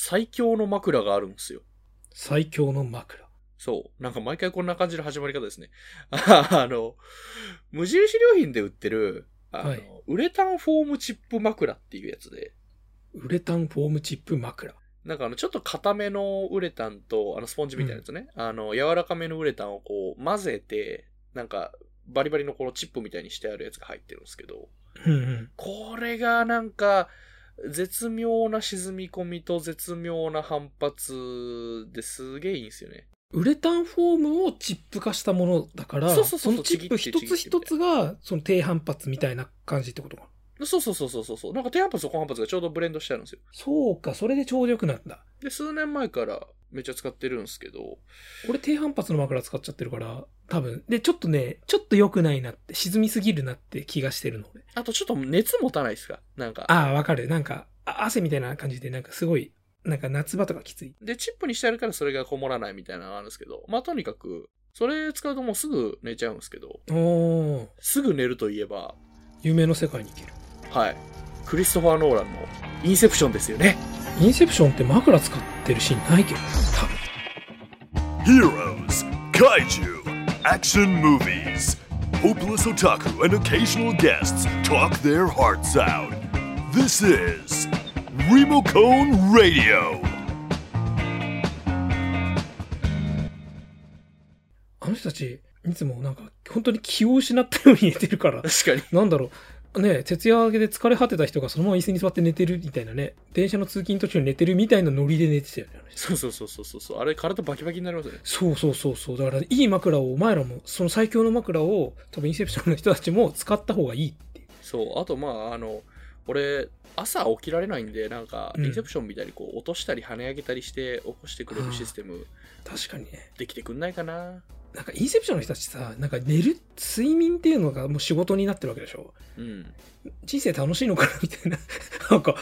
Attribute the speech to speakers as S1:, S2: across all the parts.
S1: 最強の枕があるんですよ。
S2: 最強の枕。
S1: そう。なんか毎回こんな感じの始まり方ですね。あの、無印良品で売ってる、あの、
S2: はい
S1: ウレタンフォームチップ枕っていうやつで、
S2: ウレタンフォームチップ枕。
S1: なんかあの、ちょっと硬めのウレタンと、あの、スポンジみたいなやつね。あの、柔らかめのウレタンをこう、混ぜて、なんか、バリバリのこのチップみたいにしてあるやつが入ってるんですけど、
S2: うんうん。
S1: これがなんか、絶妙な沈み込みと絶妙な反発ですげえいいんですよね。
S2: ウレタンフォームをチップ化したものだから、
S1: そうそうそう
S2: のチップ一つ一つが、その低反発みたいな感じってことか。
S1: そうそうそうそうそうそう。なんか低反発と高反発がちょうどブレンドしてあるんですよ。
S2: そうか、それでちょうどよくなった。
S1: で、数年前からめっちゃ使ってるんですけど、
S2: 俺低反発の枕使っちゃってるから、多分。で、ちょっとね、ちょっと良くないなって、沈みすぎるなって気がしてるの。俺
S1: あとちょっと熱持たないですか？なんか。
S2: ああ、わかる。なんか、あ汗みたいな感じで、なんかすごい、なんか夏場とかきつい。
S1: で、チップにしてあるからそれがこもらないみたいなのがあるんですけど、まあとにかく、それ使うともうすぐ寝ちゃうんですけど、
S2: おー、
S1: すぐ寝るといえば、
S2: 夢の世界に行ける。
S1: はい、クリストファー・ノーランの「インセプション」ですよね
S2: インセプションって枕使ってるシーンないけど多分あの人たちいつもなんか本当に気を失ったように見えてるから。
S1: 確かに。
S2: なんだろう。ね、徹夜明けで疲れ果てた人がそのまま椅子に座って寝てるみたいなね、電車の通勤途中に寝てるみたいなノリで寝てたよね。
S1: そうそうそうそうそう。あれ体バキバキになりますよね。
S2: そうそうそうそう。だから、いい枕を、お前らも、その最強の枕を、多分インセプションの人たちも使った方がいいっていう。
S1: そう。あとまあ、あの、俺、朝起きられないんで、なんか、
S2: うん
S1: インセプションみたいにこう落としたり跳ね上げたりして起こしてくれるシステム
S2: 確かにね。
S1: できてくんないかな。
S2: なんか、インセプションの人たちさ、なんか寝る、睡眠っていうのがもう仕事になってるわけでしょ。
S1: うん。
S2: 人生楽しいのかなみたいな。なんか、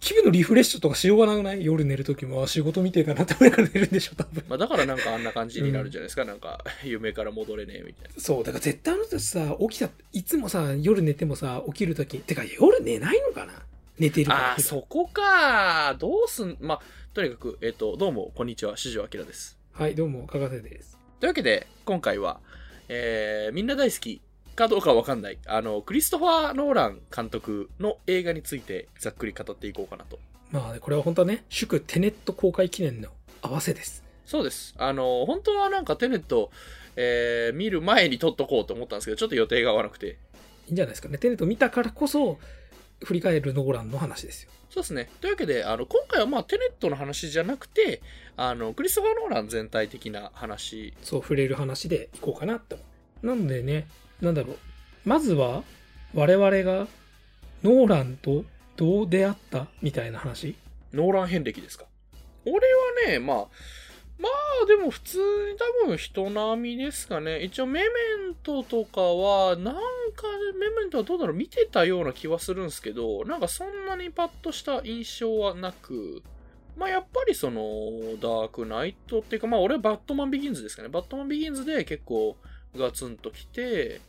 S2: 気分のリフレッシュとかしようがなくない？夜寝るときも、あ仕事見てえかなって思いながら寝るんでしょ、多分。
S1: まあだからなんかあんな感じになるんじゃないですか。なんか、夢から戻れねえみたいな。
S2: そう、だから絶対あの人たちさ、起きた、いつもさ、夜寝てもさ、起きるとき、てか夜寝ないのかな？寝てるから。
S1: ああ、そこか。どうすん、まあ、とにかく、えっ、と、どうも、こんにちは、四条明です。
S2: はい、どうも、かがせです。
S1: というわけで、今回は、えー、みんな大好きかどうかわかんない、あの、クリストファー・ノーラン監督の映画についてざっくり語っていこうかなと。
S2: まあね、これは本当はね、祝テネット公開記念の合わせです。
S1: そうです。あの、本当はなんかテネット、えー、見る前に撮っとこうと思ったんですけど、ちょっと予定が合わなくて。
S2: いいんじゃないですかね。テネット見たからこそ、振り返るノーランの話ですよ。
S1: そうですね。というわけで、あの、今回はまあ、テネットの話じゃなくて、あの、クリストファー・ノーラン全体的な話。
S2: そう、触れる話でいこうかなって思う。なのでね、なんだろう。まずは、我々が、ノーランとどう出会ったみたいな話
S1: ノーラン遍歴ですか？俺はね、まあ、まあでも普通に多分人並みですかね。一応メメントとかは、なんかメメントはどうだろう見てたような気はするんですけど、なんかそんなにパッとした印象はなく、まあやっぱりその、ダークナイトっていうか、まあ俺はバットマンビギンズですかね。バットマンビギンズで結構ガツンと来て、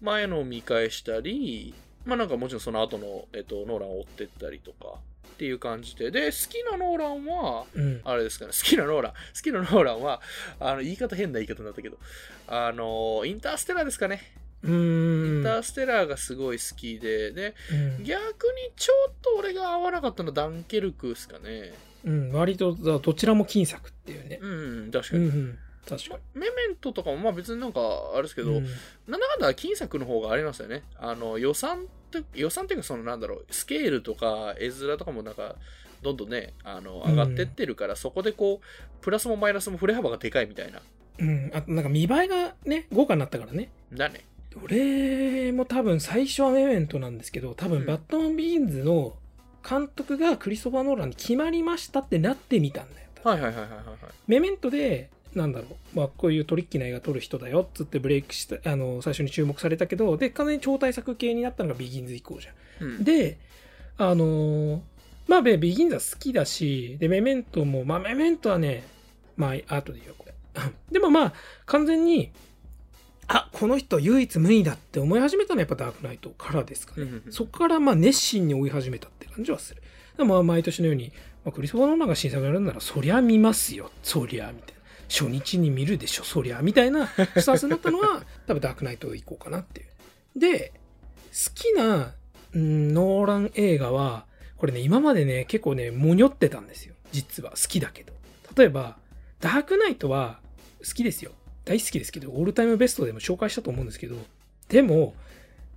S1: 前のを見返したり、まあなんかもちろんその後の、えっと、ノーランを追ってったりとかっていう感じで、で、好きなノーランは、
S2: うん。
S1: あれですかね、好きなノーラン、好きなノーランは、あの、言い方変な言い方になったけど、あの、インターステラーですかね。
S2: うーん。
S1: インターステラーがすごい好きで、で、
S2: うん
S1: 逆にちょっと俺が合わなかったのはダンケルクですかね。
S2: うん、割とだどちらも金作っていうね。
S1: うん、確かに。
S2: うんうん。確か
S1: メメントとかも、まあ別になんか、あれですけ
S2: に。
S1: ど、
S2: うん
S1: なんだかんだ金作の方がありますよね。あの、予算って、予算っていうかそのなんだろう、スケールとか絵面とかもなんか、どんどんね、あの、上がってってるから、そこでこう、プラスもマイナスも振れ幅がでかいみたいな。
S2: うん。あとなんか見栄えがね、豪華になったからね。
S1: だね。
S2: 俺も多分最初はメメントなんですけど、多
S1: うん
S2: 分バットマンビギンズの監督がクリストファー・ノーランに決まりましたってなってみたんだよ。
S1: はいはいはいはいはいはい。
S2: メメントで、なんだろう、まあこういうトリッキーな映画撮る人だよっつってブレイクした、あの、最初に注目されたけど、で、完全に超大作系になったのがビギンズ以降じゃん。
S1: うん、
S2: で、あのーまあ、べビギンズは好きだし、で、メメントも、まあ、メメントはね、まあ、後で言うよ、これ。でもまあ、完全に、あ、この人唯一無二だって思い始めたのはやっぱダークナイトからですかね。
S1: うん
S2: そこからまあ熱心に追い始めたって感じはする。でもまあ毎年のようにまあ、クリストファー・ノーランが新作やるんなら、そりゃ見ますよ。そりゃ、みたいな。初日に見るでしょ、そりゃ、みたいなスタンスになったのは、多分ダークナイト行こうかなっていう。で、好きな、うんノーラン映画は、これね、今までね、結構ね、もにょってたんですよ。実は。好きだけど。例えば、ダークナイトは好きですよ。大好きですけど、オールタイムベストでも紹介したと思うんですけど、でも、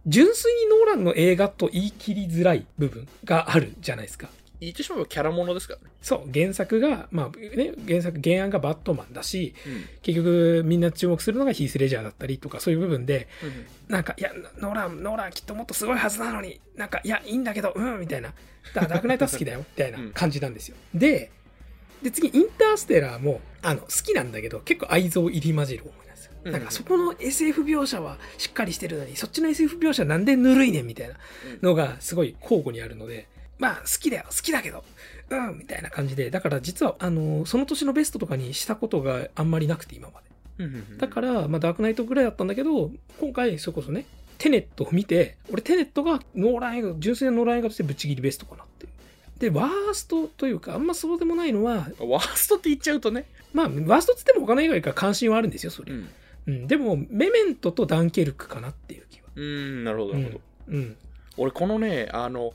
S2: 純粋にノーランの映画と言い切りづらい部分があるじゃないですか。
S1: 言ってしまえばキャラものですからね。
S2: そう、原作が、まあね、原作、原案がバットマンだし、
S1: うん。
S2: 結局みんな注目するのがヒース・レジャーだったりとか、そういう部分で、
S1: うん
S2: なんか、いや、ノーラン、ノーランきっともっとすごいはずなのに、なんか、いや、いいんだけど、うん、みたいな。だからダークナイトは好きだよ、みたいな感じなんですよ。で、で、次、インターステラーも、あの、好きなんだけど、結構愛憎入り混じる思いなんですよ。
S1: うん
S2: なんか、そこの SF 描写はしっかりしてるのに、そっちの SF 描写なんでぬるいねん、みたいなのが、すごい交互にあるので、まあ、好きだよ、好きだけど、うん、みたいな感じで、だから実は、あの、その年のベストとかにしたことがあんまりなくて、今まで。
S1: うんうん
S2: だから、まあ、ダークナイトぐらいだったんだけど、今回、それこそね、テネットを見て、俺、テネットがノーラン映画、純粋なノーラン映画としてぶっちぎりベストかなっていう。で、ワーストというか、あんまそうでもないのは、
S1: ワーストって言っちゃうとね。
S2: まあ、ワーストっつっても他の映画よりか関心はあるんですよ、それ。
S1: ん。
S2: うん。でも、メメントとダンケルクかなっていう気は。
S1: うん、なるほど、なるほど。
S2: うん。
S1: 俺、このね、あの、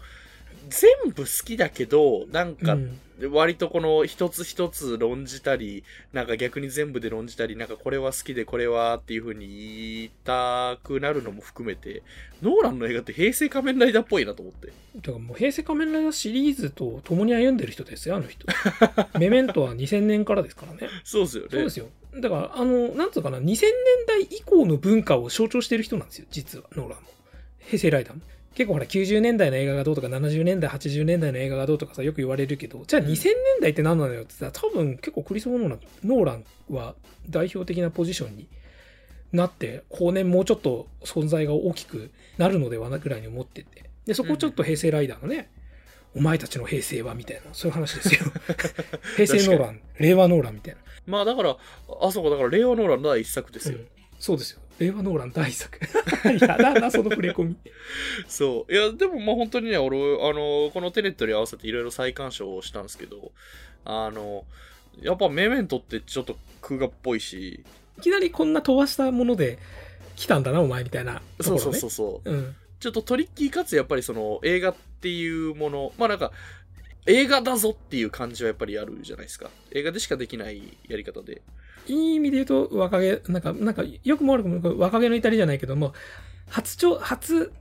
S1: 全部好きだけど、なんか、
S2: うん
S1: 割とこの一つ一つ論じたり、なんか逆に全部で論じたり、なんかこれは好きでこれはっていう風に言いたくなるのも含めて、ノーランの映画って平成仮面ライダーっぽいなと思って。
S2: だからもう、平成仮面ライダーシリーズと共に歩んでる人ですよ、あの人。メメントは2000年からですからね。
S1: そうですよね。
S2: そうですよ。だから、あの、なんつうかな、2000年代以降の文化を象徴してる人なんですよ、実は、ノーランも。平成ライダーも。結構ほら、90年代の映画がどうとか、70年代、80年代の映画がどうとかさ、よく言われるけど、じゃあ2000年代って何なのよって言ったら、多分結構クリストファー・ノーラン、ノーランは代表的なポジションになって、後年もうちょっと存在が大きくなるのではなぐらいに思ってて。で、そこをちょっと平成ライダーのね、お前たちの平成はみたいな、そういう話ですよ。平成ノーラン、令和ノーランみたいな。
S1: まあだから、あそこだから令和ノーランの第一作ですよ。
S2: うんそうですよ。令和ノーラン大作。やだな、その触れ込み。
S1: そう。いや、でもまあ本当にね、俺、あの、このテネットに合わせていろいろ再鑑賞をしたんですけど、あの、やっぱメメントってちょっと空画っぽいし、
S2: いきなりこんな飛ばしたもので来たんだな、お前みたいなね。
S1: そうそうそうそう。
S2: うん。
S1: ちょっとトリッキーかつやっぱりその映画っていうもの、まあなんか、映画だぞっていう感じはやっぱりあるじゃないですか。映画でしかできないやり方で。
S2: いい意味で言うと、若気、なんか、なんか、よくも悪くも若気の至りじゃないけども、初ちょ、初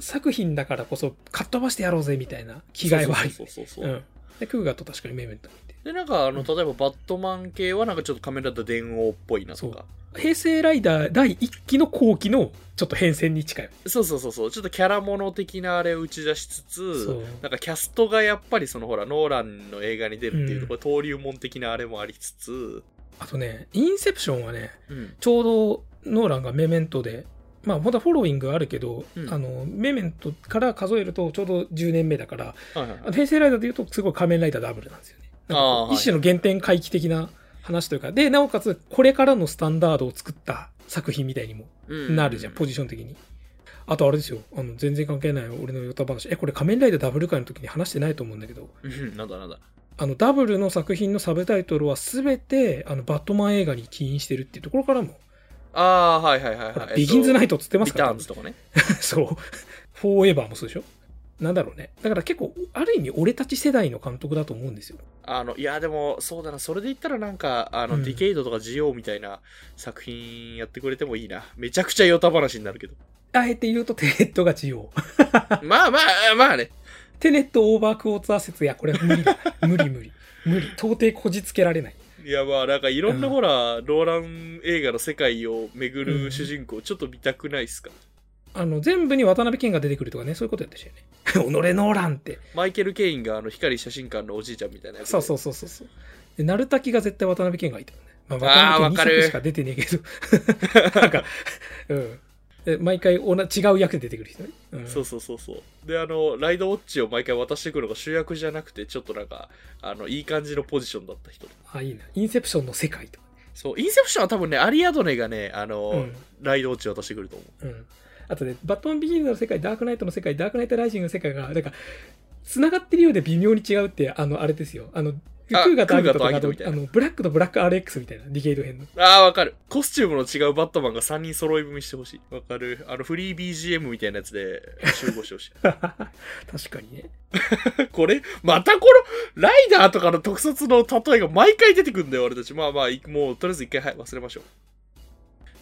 S2: 作品だからこそ、かっ飛ばしてやろうぜ、みたいな気概はあり。
S1: そうそうそうそう。
S2: うん。で、クーガと確かにメメント見て。
S1: で、なんか、あの、例えばバットマン系はなんかちょっとカメラと電王っぽいなとか。
S2: 平成ライダー第1期の後期の、ちょっと変遷に近い。
S1: そうそうそうそう。ちょっとキャラもの的なあれを打ち出しつつなんかキャストがやっぱりそのほら、ノーランの映画に出るっていうところ、登竜門的なあれもありつつ、
S2: あとね、インセプションはね、
S1: うん。
S2: ちょうどノーランがメメントで、まあ、まだフォローイングあるけど、
S1: うん
S2: あの、メメントから数えるとちょうど10年目だから、
S1: はいはい
S2: 平成ライダーで言うとすごい仮面ライダーダブルなんですよね。一種の原点回帰的な話というか、で、なおかつこれからのスタンダードを作った作品みたいにも
S1: うん
S2: なるじゃん、ポジション的に。あとあれですよ、あの、全然関係ない俺のヨタ話。え、これ仮面ライダーダブル会の時に話してないと思うんだけど、
S1: うん、なんだなんだ。
S2: あの、ダブルの作品のサブタイトルは全て、あの、バットマン映画に起因してるっていうところからも、
S1: ああー、はいはいはいはい。
S2: ビギンズナイ
S1: ト
S2: っつってますから
S1: リターンズとかね。
S2: そう。フォーエバーもそうでしょなんだろうね。だから結構、ある意味俺たち世代の監督だと思うんですよ。
S1: あの、いや、でも、そうだな、それで言ったらなんか、あの、
S2: うん
S1: ディケイドとかジオウみたいな作品やってくれてもいいな。めちゃくちゃヨタ話になるけど。
S2: あえて言うとテネットがジオウ。
S1: まあまあ、まあね。
S2: テネットオーバークォーツァー説や、これ無理だ。無理無理。無理。到底こじつけられない。
S1: いや、まあ、なんかいろんな
S2: うん
S1: ほら、ローラン映画の世界を巡る主人公、ちょっと見たくないっすか？
S2: あの、全部に渡辺謙が出てくるとかね、そういうことやったしよね。己ノーランって。
S1: マイケル・ケインがあの、光写真館のおじいちゃんみたいなやつで。
S2: そうそうそうそうそう。で、ナルタキが絶対渡辺謙がいたのね。ま
S1: あ
S2: 渡辺謙2
S1: わかる
S2: 作しか出てねえけど。なんか、うん。で毎回おな違う役で出てくる人ね。うん、
S1: そうそうそうそう。で、あの、ライドウォッチを毎回渡してくるのが主役じゃなくて、ちょっとなんか、あの、いい感じのポジションだった人。
S2: あ、いいな。インセプションの世界とか。
S1: そう、インセプションは多分ね、アリアドネがね、あの、
S2: うん
S1: ライドウォッチを渡してくると思う。
S2: うん。あとね、バットマンビギンズの世界、ダークナイトの世界、ダークナイトライジングの世界が、なんか、繋がってるようで微妙に違うって、あの、あれですよ。あの、クウガとアギトとかあとあの、ブラックとブラック RX みたいな、ディケイド編の。
S1: ああ、わかる。コスチュームの違うバットマンが3人揃い踏みしてほしい。わかる。あの、フリー BGM みたいなやつで集合してほしい。
S2: 確かにね。
S1: これ、またこの、ライダーとかの特撮の例えが毎回出てくるんだよ、俺たち。まあまあ、いもう、とりあえず一回、はい、忘れましょう。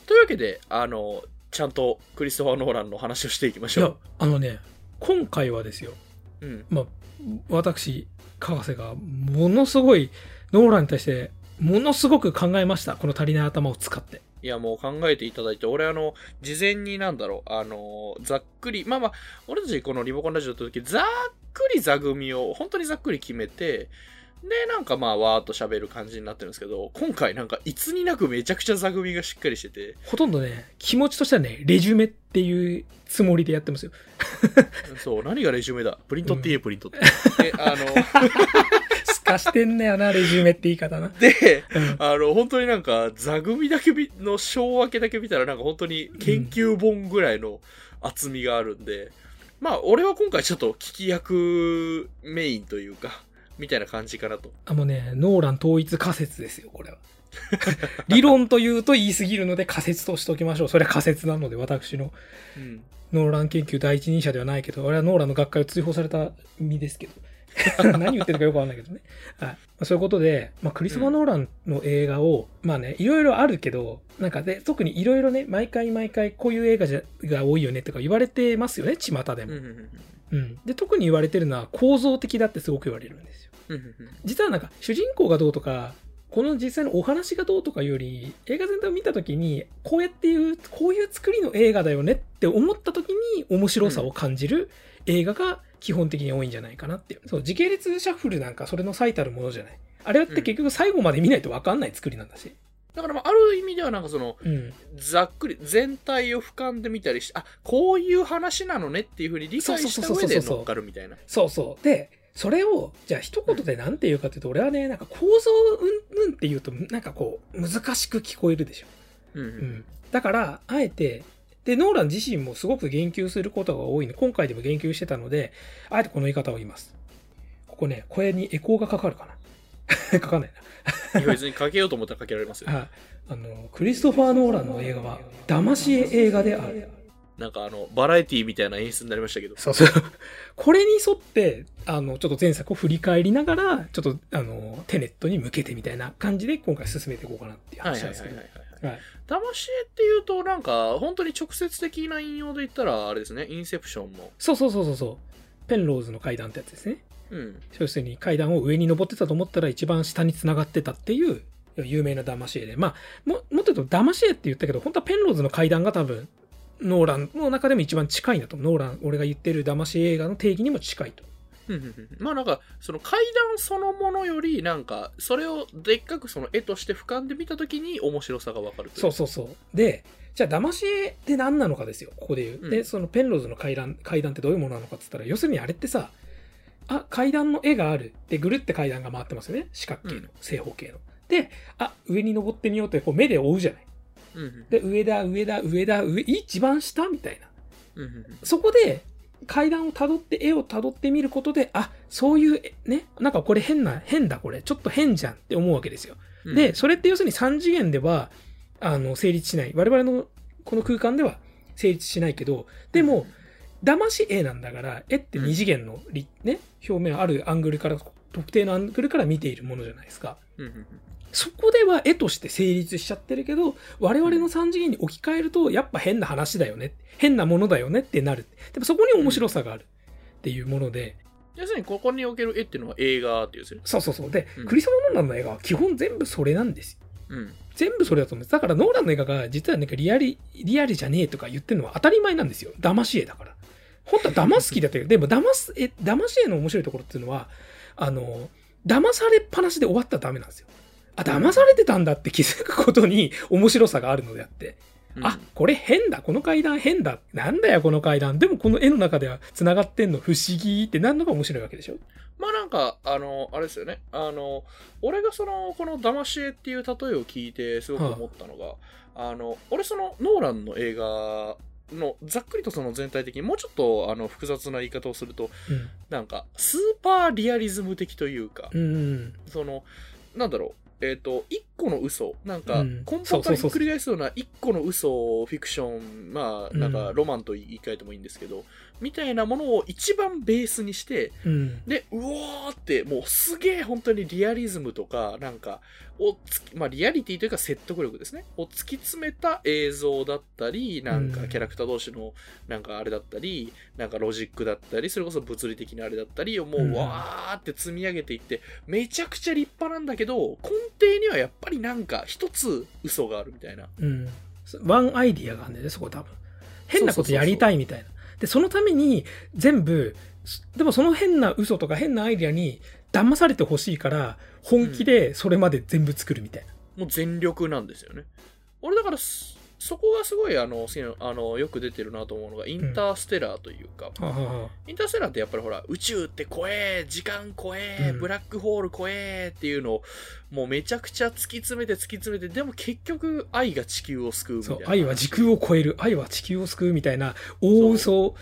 S1: というわけで、あの、ちゃんとクリストファー・ノーランの話をしていきまし
S2: いや
S1: ょ、
S2: あのね、今回はですよ。
S1: う。うん。
S2: まあ、私、川瀬が、ものすごい、ノーランに対して、ものすごく考えました。この足りない頭を使って。
S1: いや、もう考えていただいて、俺あの、事前になんだろう、あの、ざっくり、まあまあ、俺たちこのリモコンラジオやった時、ざっくり座組を、本当にざっくり決めて、で、なんかまあ、わーっと喋る感じになってるんですけど、今回なんか、いつになくめちゃくちゃ座組がしっかりしてて、
S2: ほとんどね、気持ちとしてはね、レジュメっていうつもりでやってますよ。
S1: そう、何がレジュメだ？プリントって言え、プリントって。で、あの、
S2: すかしてんだよな、レジュメって言い方な。
S1: で、
S2: うん
S1: あの、本当になんか、座組だけ見の章分けだけ見たら、なんか本当に研究本ぐらいの厚みがあるんで、まあ、俺は今回ちょっと聞き役メインというか、みたいな感じかなと。
S2: あのね、ノーラン統一仮説ですよ、これは。理論というと言い過ぎるので仮説としておきましょう。それは仮説なので、私の
S1: うん。
S2: ノーラン研究第一人者ではないけど、俺はノーランの学会を追放された身ですけど。何言ってるかよくわかんないけどね。はい。まあそういうことで、まあ、クリスマ・ノーランの映画を、まあね、いろいろあるけど、なんかで、特にいろいろね、毎回毎回こういう映画じゃが多いよねとか言われてますよね、巷でも。
S1: うんうんうん
S2: うん。で、特に言われてるのは構造的だってすごく言われるんですよ。実はなんか主人公がどうとかこの実際のお話がどうとかより映画全体を見た時にこうやっていうこういう作りの映画だよねって思った時に面白さを感じる映画が基本的に多いんじゃないかなっていう。そう時系列シャッフルなんかそれの最たるものじゃない。あれって結局最後まで見ないと分かんない作りなんだし。
S1: だからまあ、ある意味ではなんかその、
S2: うん。
S1: ざっくり全体を俯瞰で見たりして、あ、こういう話なのねっていうふうに理解した上で乗っかるみたいな。
S2: そうそう。でそれをじゃあ一言で何て言うかっていうと俺はねなんか構造うんうんって言うとなんかこう難しく聞こえるでしょ
S1: うんう
S2: うんん、だから、あえて、で、ノーラン自身もすごく言及することが多いので、今回でも言及してたので、あえてこの言い方を言います。ここね、これにエコーがかかるかな かかんない
S1: いや別にかけようと思ったらかけられますよ。
S2: な。はい。あの、クリストファー・ノーランの映画は、騙し絵映画である。
S1: なんかあの、バラエティみたいな演出になりましたけど。
S2: そうそう。これに沿って、あの、ちょっと前作を振り返りながら、ちょっと、あの、テネットに向けてみたいな感じで、今回進めていこうかなっていう
S1: はいはい
S2: 話なんですけ
S1: はいはい
S2: ど。
S1: はい。
S2: はい。
S1: 騙し絵っていうと、なんか、本当に直接的な引用で言ったら、あれですね、インセプションの。
S2: そうそうそうそうそう。ペンローズの階段ってやつですね。
S1: うん。
S2: 要するに階段を上に登ってたと思ったら一番下に繋がってたっていう有名な騙し絵で。まあ、ももっと言うと騙し絵って言ったけど、本当はペンローズの階段が多分、ノーランの中でも一番近いんだと。ノーラン、俺が言ってる騙し映画の定義にも近いと。
S1: まあなんか、その階段そのものより、なんか、それをでっかくその絵として俯瞰で見たときに面白さがわかる
S2: そうそうそう。で、じゃあ騙し絵って何なのかですよ、ここで言う。
S1: うん
S2: で、そのペンローズの階段、階段ってどういうものなのかって言ったら、要するにあれってさ、あ、階段の絵がある。で、ぐるって階段が回ってますよね。四角形の、
S1: うん
S2: 正方形の。で、あ、上に登ってみようってこう目で追うじゃない。
S1: うんうん
S2: で、上だ、上だ、上だ、上、一番下みたいな。
S1: うん
S2: そこで、階段を辿って、絵を辿ってみることで、あ、そういう、えね、なんかこれ変な、変だこれ、ちょっと変じゃんって思うわけですよ。
S1: うん
S2: で、それって要するに3次元では、あの、成立しない。我々のこの空間では成立しないけど、でも、騙し絵なんだから、絵って2次元のり、ね、表面あるアングルから、特定のアングルから見ているものじゃないですか。そこでは絵として成立しちゃってるけど、我々の3次元に置き換えると、やっぱ変な話だよね。変なものだよねってなる。でもそこに面白さがあるっていうもので、
S1: 要するにここにおける絵っていうのは映画っていうですよね。
S2: そうそうそう。で、
S1: うん
S2: クリスマ・ノーランの映画は基本全部それなんですよ。
S1: うん。
S2: 全部それだと思うんです。だからノーランの映画が実はなんかリアリ、リアルじゃねえとか言ってるのは当たり前なんですよ。騙し絵だから。本当は騙す気だったけど、でも騙す、え、騙し絵の面白いところっていうのは、あの、騙されっぱなしで終わったらダメなんですよ。あ、騙されてたんだって気づくことに 面白さがあるのであって、
S1: うん。
S2: あ、これ変だ、この階段変だ、なんだよこの階段、でもこの絵の中では繋がってんの不思議ってなんのが面白いわけでしょ？
S1: まあなんか、あの、あれですよね。あの、俺がその、この騙し絵っていう例えを聞いてすごく思ったのが、あ。の、俺その、ノーランの映画の、ざっくりとその全体的に、もうちょっとあの複雑な言い方をすると、
S2: うん。
S1: なんか、スーパーリアリズム的というか、
S2: うん。
S1: その、なんだろう、えっ、と、一個の嘘、なんか、
S2: うん。
S1: 根本からひっくり返すような一個の嘘をフィクション、まあ、なんか、
S2: うん。
S1: ロマンと言い換えてもいいんですけど、みたいなものを一番ベースにして、
S2: うん。
S1: で、うおーって、もうすげえ本当にリアリズムとか、なんか、をつき、まあリアリティというか説得力ですね。を突き詰めた映像だったり、なんか
S2: うん
S1: キャラクター同士の、なんかあれだったり、なんかロジックだったり、それこそ物理的なあれだったりをも
S2: う
S1: うんわーって積み上げていって、めちゃくちゃ立派なんだけど、根底にはやっぱりなんか一つ嘘があるみたいな。
S2: うん。ワンアイディアがあるんだよね、そこ多分。変なことやりたいみたいな。で、そのために全部、でもその変な嘘とか変なアイデアに騙されてほしいから、本気でそれまで全部作るみたいな。
S1: もう全力なんですよね。俺だからそ、そこがすごいあの、あの、よく出てるなと思うのが、インターステラーというか、
S2: はあはあはあ。
S1: インターステラーってやっぱりほら、宇宙って怖え、時間怖え、
S2: うん。
S1: ブラックホール怖えっていうのを、もうめちゃくちゃ突き詰めて突き詰めて、でも結局愛が地球を救うみたいうな。、
S2: そ愛は時空を超える、愛は地球を救うみたいな大嘘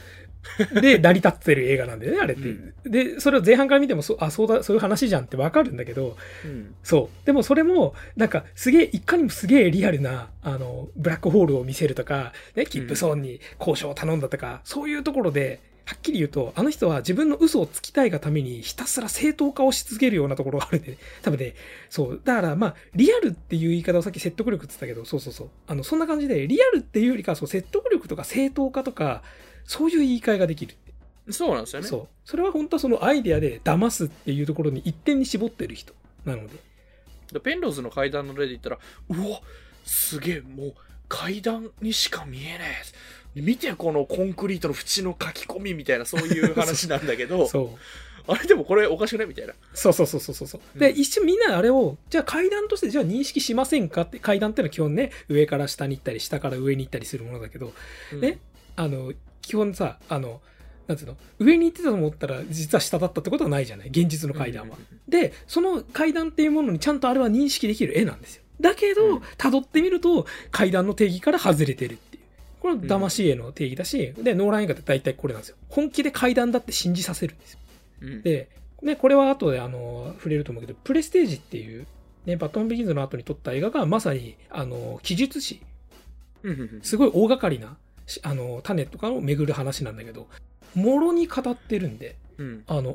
S2: で成り立ってる映画なんだよね、あれって。
S1: うん
S2: で、それを前半から見てもそ、あ、そうだ、そういう話じゃんってわかるんだけど、
S1: うん。
S2: そう。でもそれも、なんか、すげえ、いかにもすげえリアルな、あの、ブラックホールを見せるとか、ね、キップソーンに交渉を頼んだとか、そういうところで、はっきり言うと、あの人は自分の嘘をつきたいがために、ひたすら正当化をし続けるようなところがあるんで、多分ね、そう。だから、まあ、リアルっていう言い方をさっき説得力って言ったけど、そうそうそう。あの、そんな感じで、リアルっていうよりかは、そう、説得力とか正当化とか、そういう言い換えができる。
S1: そうなんですよね。
S2: そう。それは本当はそのアイデアで騙すっていうところに一点に絞ってる人なので。
S1: でペンローズの階段の例で言ったら、うわ、すげえ、もう階段にしか見えないです。見てこのコンクリートの縁の書き込みみたいなそういう話なんだけど。あれでもこれおかしくない？みたいな。
S2: そうそうそうそうそうそう。
S1: ん
S2: 一瞬みんなあれを、じゃあ階段としてじゃあ認識しませんかって、階段ってのは基本ね、上から下に行ったり、下から上に行ったりするものだけど、
S1: うん
S2: ねあの、基本さ、あの、なんつうの、上に行ってたと思ったら、実は下だったってことはないじゃない？現実の階段は。で、その階段っていうものにちゃんとあれは認識できる絵なんですよ。だけ
S1: うん
S2: ど、辿ってみると、階段の定義から外れてるっていう。これは騙し絵の定義だし、で、ノーラン映画って大体これなんですよ。本気で階段だって信じさせるんですよ。
S1: うん
S2: で、ね、これは後であの触れると思うけど、プレステージっていう、ね、バットマンビギンズの後に撮った映画がまさに、あの、記述師、すごい大掛かりな、しあの、種とかを巡る話なんだけど、もろに語ってるんで、
S1: うん
S2: あの、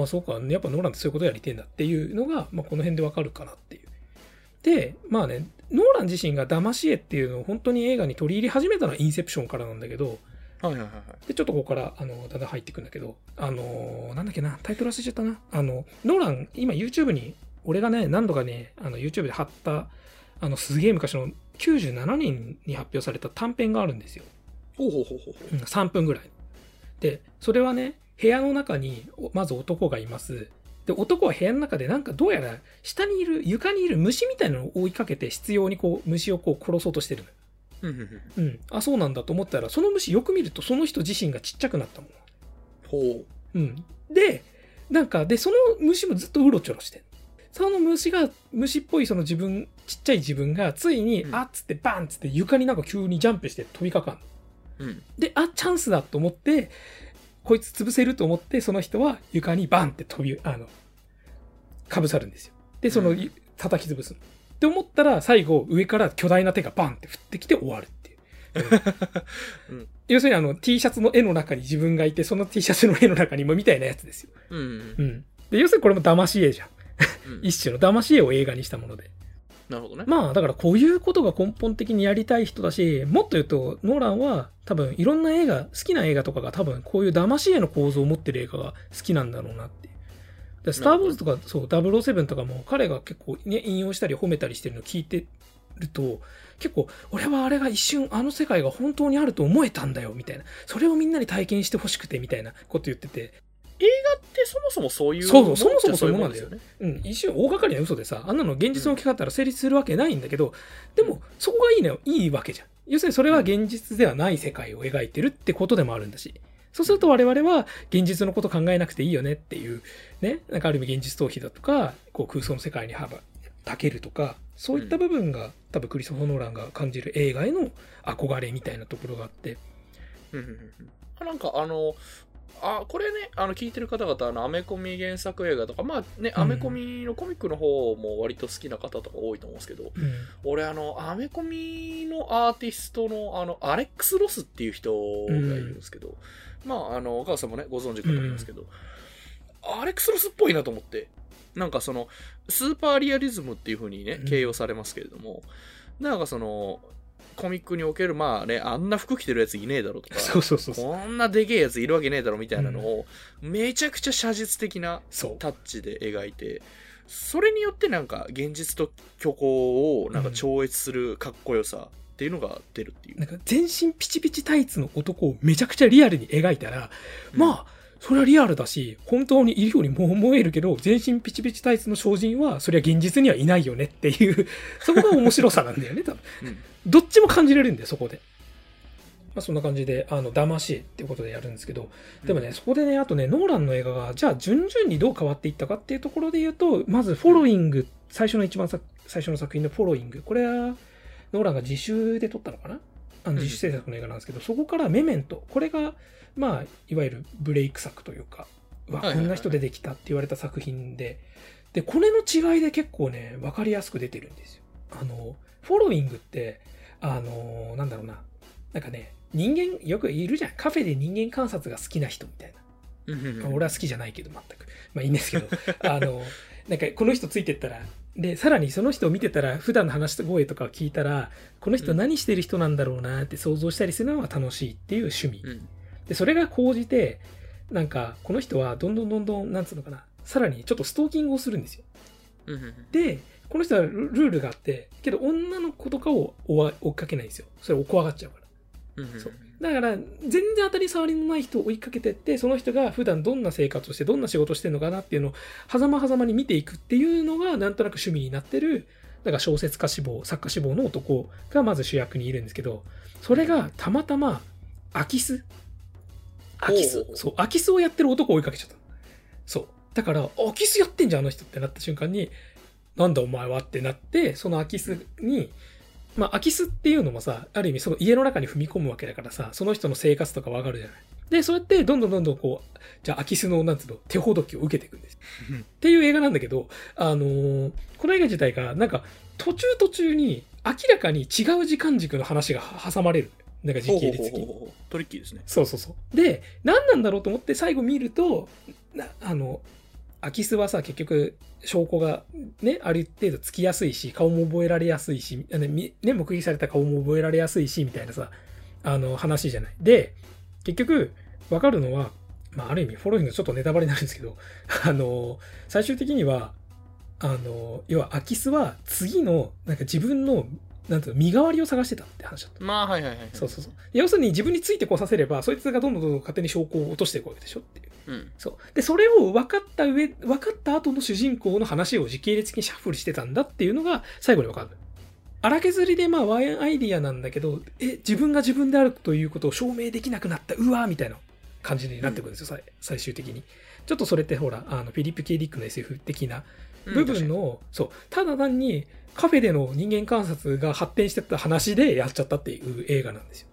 S2: ああ、そうか、やっぱノーランってそういうことやりてんだっていうのが、まあ、この辺でわかるかなっていう。で、まあね、ノーラン自身が騙し絵っていうのを本当に映画に取り入れ始めたのはインセプションからなんだけど、
S1: はいはいはいはい。
S2: で、ちょっとここから、あの、だんだん入っていくんだけど、あのーなんだっけな、タイトル忘れちゃったな。あの、ノーラン、今 YouTube に、俺がね、何度かね、あの、YouTube で貼った、あの、すげえ昔の97年に発表された短編があるんですよ。
S1: ほうほうほうほうほ
S2: うん3分ぐらい。で、それはね、部屋の中に、おまず男がいます。で、男は部屋の中でなんかどうやら下にいる、床にいる虫みたいなのを追いかけて、執拗にこう、虫をこう殺そうとしてるのよ。
S1: う。うんうんうん
S2: うん。あ、そうなんだと思ったら、その虫よく見るとその人自身がちっちゃくなったもの。
S1: ほ
S2: うん。で、なんか、で、その虫もずっとうろちょろしてんその虫が、虫っぽいその自分、ちっちゃい自分が、ついに、
S1: うん
S2: あっつってバンっつって床になんか急にジャンプして飛びかかんの。
S1: う。うん。
S2: で、あ、チャンスだと思って、こいつ潰せると思って、その人は床にバンって飛び、あの、かぶさるんですよ。で、その、
S1: うん
S2: 叩き潰すの。って思ったら、最後、上から巨大な手がバンって降ってきて終わるっていう。
S1: うん
S2: 要するにあの T シャツの絵の中に自分がいて、その T シャツの絵の中にもみたいなやつですよ。
S1: うんうん
S2: う。ん。で、要するにこれも騙し絵じゃん 一種の騙し絵を映画にしたもので。
S1: なるほどね。
S2: まあ、だからこういうことが根本的にやりたい人だし、もっと言うと、ノーランは多分いろんな映画、好きな映画とかが多分こういう騙し絵の構造を持ってる映画が好きなんだろうなって。でスター・ウォーズとか、そう、007とかも彼が結構ね、引用したり褒めたりしてるのを聞いてると、結構、俺はあれが一瞬あの世界が本当にあると思えたんだよ、みたいな。それをみんなに体験してほしくて、みたいなこと言ってて、
S1: 映画ってそもそもそういう
S2: そうそうそもそもそういうもん
S1: じゃ
S2: なんだよ
S1: ね。
S2: うん、一瞬大掛かりな嘘でさ、あんなの現実の置き方ったら成立するわけないんだけど、でも、そこがいいのよ。いいわけじゃん。要するにそれは現実ではない世界を描いてるってことでもあるんだし。そうすると我々は現実のこと考えなくていいよねっていう、ね、なんかある意味現実逃避だとか、こう空想の世界に幅、たけるとか、そういった部分が多分クリストファー・ノーランが感じる映画への憧れみたいなところがあって、
S1: うんうんうんあなんかあの、あ、これね、あの、聞いてる方々、あの、アメコミ原作映画とか、まあね、
S2: うん。
S1: アメコミのコミックの方も割と好きな方とか多いと思うんですけど、
S2: うん。
S1: 俺、あの、アメコミのアーティストの、あの、アレックス・ロスっていう人がいるんですけど、まあ、あの、お母さんもね、ご存知かと思いますけど、アレックス・ロスっぽいなと思って、なんかその、スーパーリアリズムっていう風にね
S2: うん、
S1: 形容されますけれども、なんかその、コミックにおける、まあね、あんな服着てるやついねえだろとか、
S2: そうそうそうそう。
S1: こんなでけえやついるわけねえだろみたいなのを、めちゃくちゃ写実的な。タッチで描いて、それによってなんか現実と虚構をなんか超越するかっこよさっていうのが出るっていう。
S2: なんか全身ピチピチタイツの男をめちゃくちゃリアルに描いたら、まあ、それはリアルだし、本当にいるようにも思えるけど、全身ピチピチタイツの超人は、それは現実にはいないよねっていう、そこが面白さなんだよね、多分。
S1: うん
S2: どっちも感じれるんだよ、そこで。まあ、そんな感じで、あの、騙しっていうことでやるんですけど、でもね、そこでね、あとね、ノーランの映画が、じゃあ、順々にどう変わっていったかっていうところで言うと、まず、フォロイング、最初の一番さ最初の作品のフォロイング。これは、ノーランが自主で撮ったのかな？あの
S1: うん
S2: 自主制作の映画なんですけど、そこからメメント。これが、まあ、いわゆるブレイク作というか、うわ、こんな人出てきたって言われた作品で、で、これの違いで結構ね、わかりやすく出てるんですよ。あの、フォロイングって、あの、なんだろうな。なんかね、人間、よくいるじゃん。カフェで人間観察が好きな人みたいな。俺は好きじゃないけど、全く。まあいいんですけど、あの、なんかこの人ついてったら、で、さらにその人を見てたら、普段の話し声とかを聞いたら、この人何してる人なんだろうなって想像したりするのが楽しいっていう趣味。
S1: うん
S2: で、それが高じて、なんか、この人はどんどんどんどん、なんつうのかな、さらにちょっとストーキングをするんですよ。
S1: うんうん
S2: で、この人はルルールがあって、けど女の子とかを追っかけないんですよ。それを怖がっちゃうから。だから、全然当たり障りのない人を追いかけてって、その人が普段どんな生活をして、どんな仕事をしてるのかなっていうのを、狭間狭間に見ていくっていうのが、なんとなく趣味になってる、だから小説家志望、作家志望の男がまず主役にいるんですけど、それがたまたま、空き巣。空き巣そう、空き巣をやってる男を追いかけちゃったの。そう。だから、空き巣やってんじゃん、あの人ってなった瞬間に、なんだお前はってなって、その空き巣に、まあ、空き巣っていうのもさ、ある意味その家の中に踏み込むわけだからさ、その人の生活とかわかるじゃない。で、そうやってどんどんどんどんこう、じゃあ空き巣の、なんつうの、手ほどきを受けていくんです。
S1: うん
S2: っていう映画なんだけど、あのーこの映画自体が、なんか、途中途中に明らかに違う時間軸の話が挟まれる。なんか時系列的に。
S1: トリッキーですね。
S2: そうそうそう。で、何なんだろうと思って最後見ると、なあの、空き巣はさ、結局、証拠がね、ある程度つきやすいし、顔も覚えられやすいし、あのみね、目撃された顔も覚えられやすいし、みたいなさ、あの、話じゃない。で、結局、わかるのは、まあ、ある意味、フォローイングちょっとネタバレになるんですけど、あの、最終的には、あの、要は、空き巣は次の、なんか自分の、なんていうの、身代わりを探してたって話だった。
S1: まあ、はいはいはい。
S2: そうそうそう。要するに自分についてこさせれば、そいつがどんどんどんどん勝手に証拠を落としていくわけでしょって。う
S1: ん。
S2: そう。で、それを分かった上、分かった後の主人公の話を時系列的にシャッフルしてたんだっていうのが最後に分かる。荒削りでまあワンアイディアなんだけど、え、自分が自分であるということを証明できなくなった、うわーみたいな感じになってくるんですよ、最最終的に。ちょっとそれってほら、あの、フィリップ・ K・ディックの SF 的な部分の、そう、ただ単にカフェでの人間観察が発展してった話でやっちゃったっていう映画なんですよ。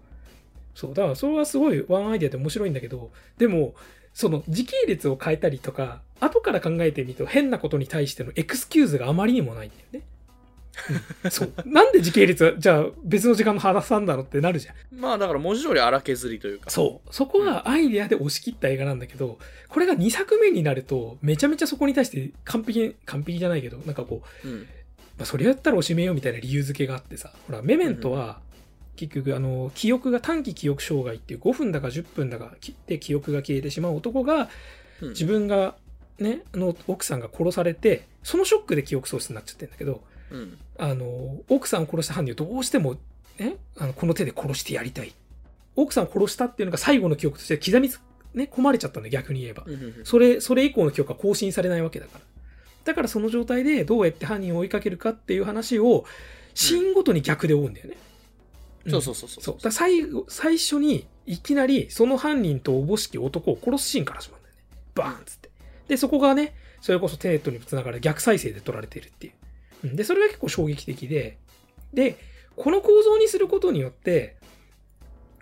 S2: そう、だからそれはすごいワンアイデアで面白いんだけど、でも、その時系列を変えたりとか、後から考えてみると変なことに対してのエクスキューズがあまりにもないんだよね。うんそう。なんで時系列は、じゃあ別の時間の話さんだろうってなるじゃん。
S1: まあ、だから文字通り荒削りというか。
S2: そう。そこはアイデアで押し切った映画なんだけど、これが2作目になると、めちゃめちゃそこに対して完璧、完璧じゃないけど、なんかこう、
S1: う。うん。
S2: まあ、それやったらおしめようみたいな理由付けがあってさ、ほら、メメントは、結局、あの、記憶が短期記憶障害っていう5分だか10分だか切って記憶が消えてしまう男が、
S1: うん
S2: 自分が、ね、あの、奥さんが殺されて、そのショックで記憶喪失になっちゃってるんだけど、
S1: うん。
S2: あの、奥さんを殺した犯人をどうしても、ね、あの、この手で殺してやりたい。奥さんを殺したっていうのが最後の記憶として刻みつ、ね、込まれちゃったんだよ、逆に言えば。それ、それ以降の記憶が更新されないわけだから。だからその状態でどうやって犯人を追いかけるかっていう話を、シーンごとに逆で追うんだよね。ん
S1: そうそうそうそう。
S2: そう。だ最後、最初に、いきなり、その犯人とおぼしき男を殺すシーンから始まるんだよね。バーンっつって。で、そこがね、それこそテネットにもつながる逆再生で撮られているっていう。うんで、それが結構衝撃的で、で、この構造にすることによって、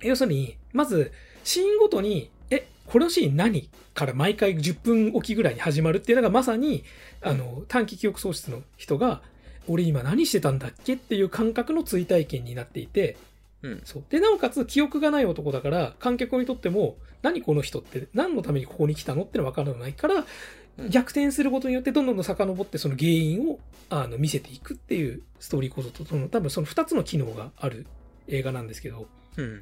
S2: 要するに、まず、シーンごとに、え、このシーン何から毎回10分おきぐらいに始まるっていうのがまさに、あの、短期記憶喪失の人が、俺今何してたんだっけっていう感覚の追体験になっていて、
S1: うん。
S2: そう。で、なおかつ記憶がない男だから、観客にとっても、何この人って何のためにここに来たのってのは分からないから、
S1: うん
S2: 逆転することによってどんどんどん遡ってその原因をあの見せていくっていうストーリー構造と、その多分その2つの機能がある映画なんですけど、
S1: うん。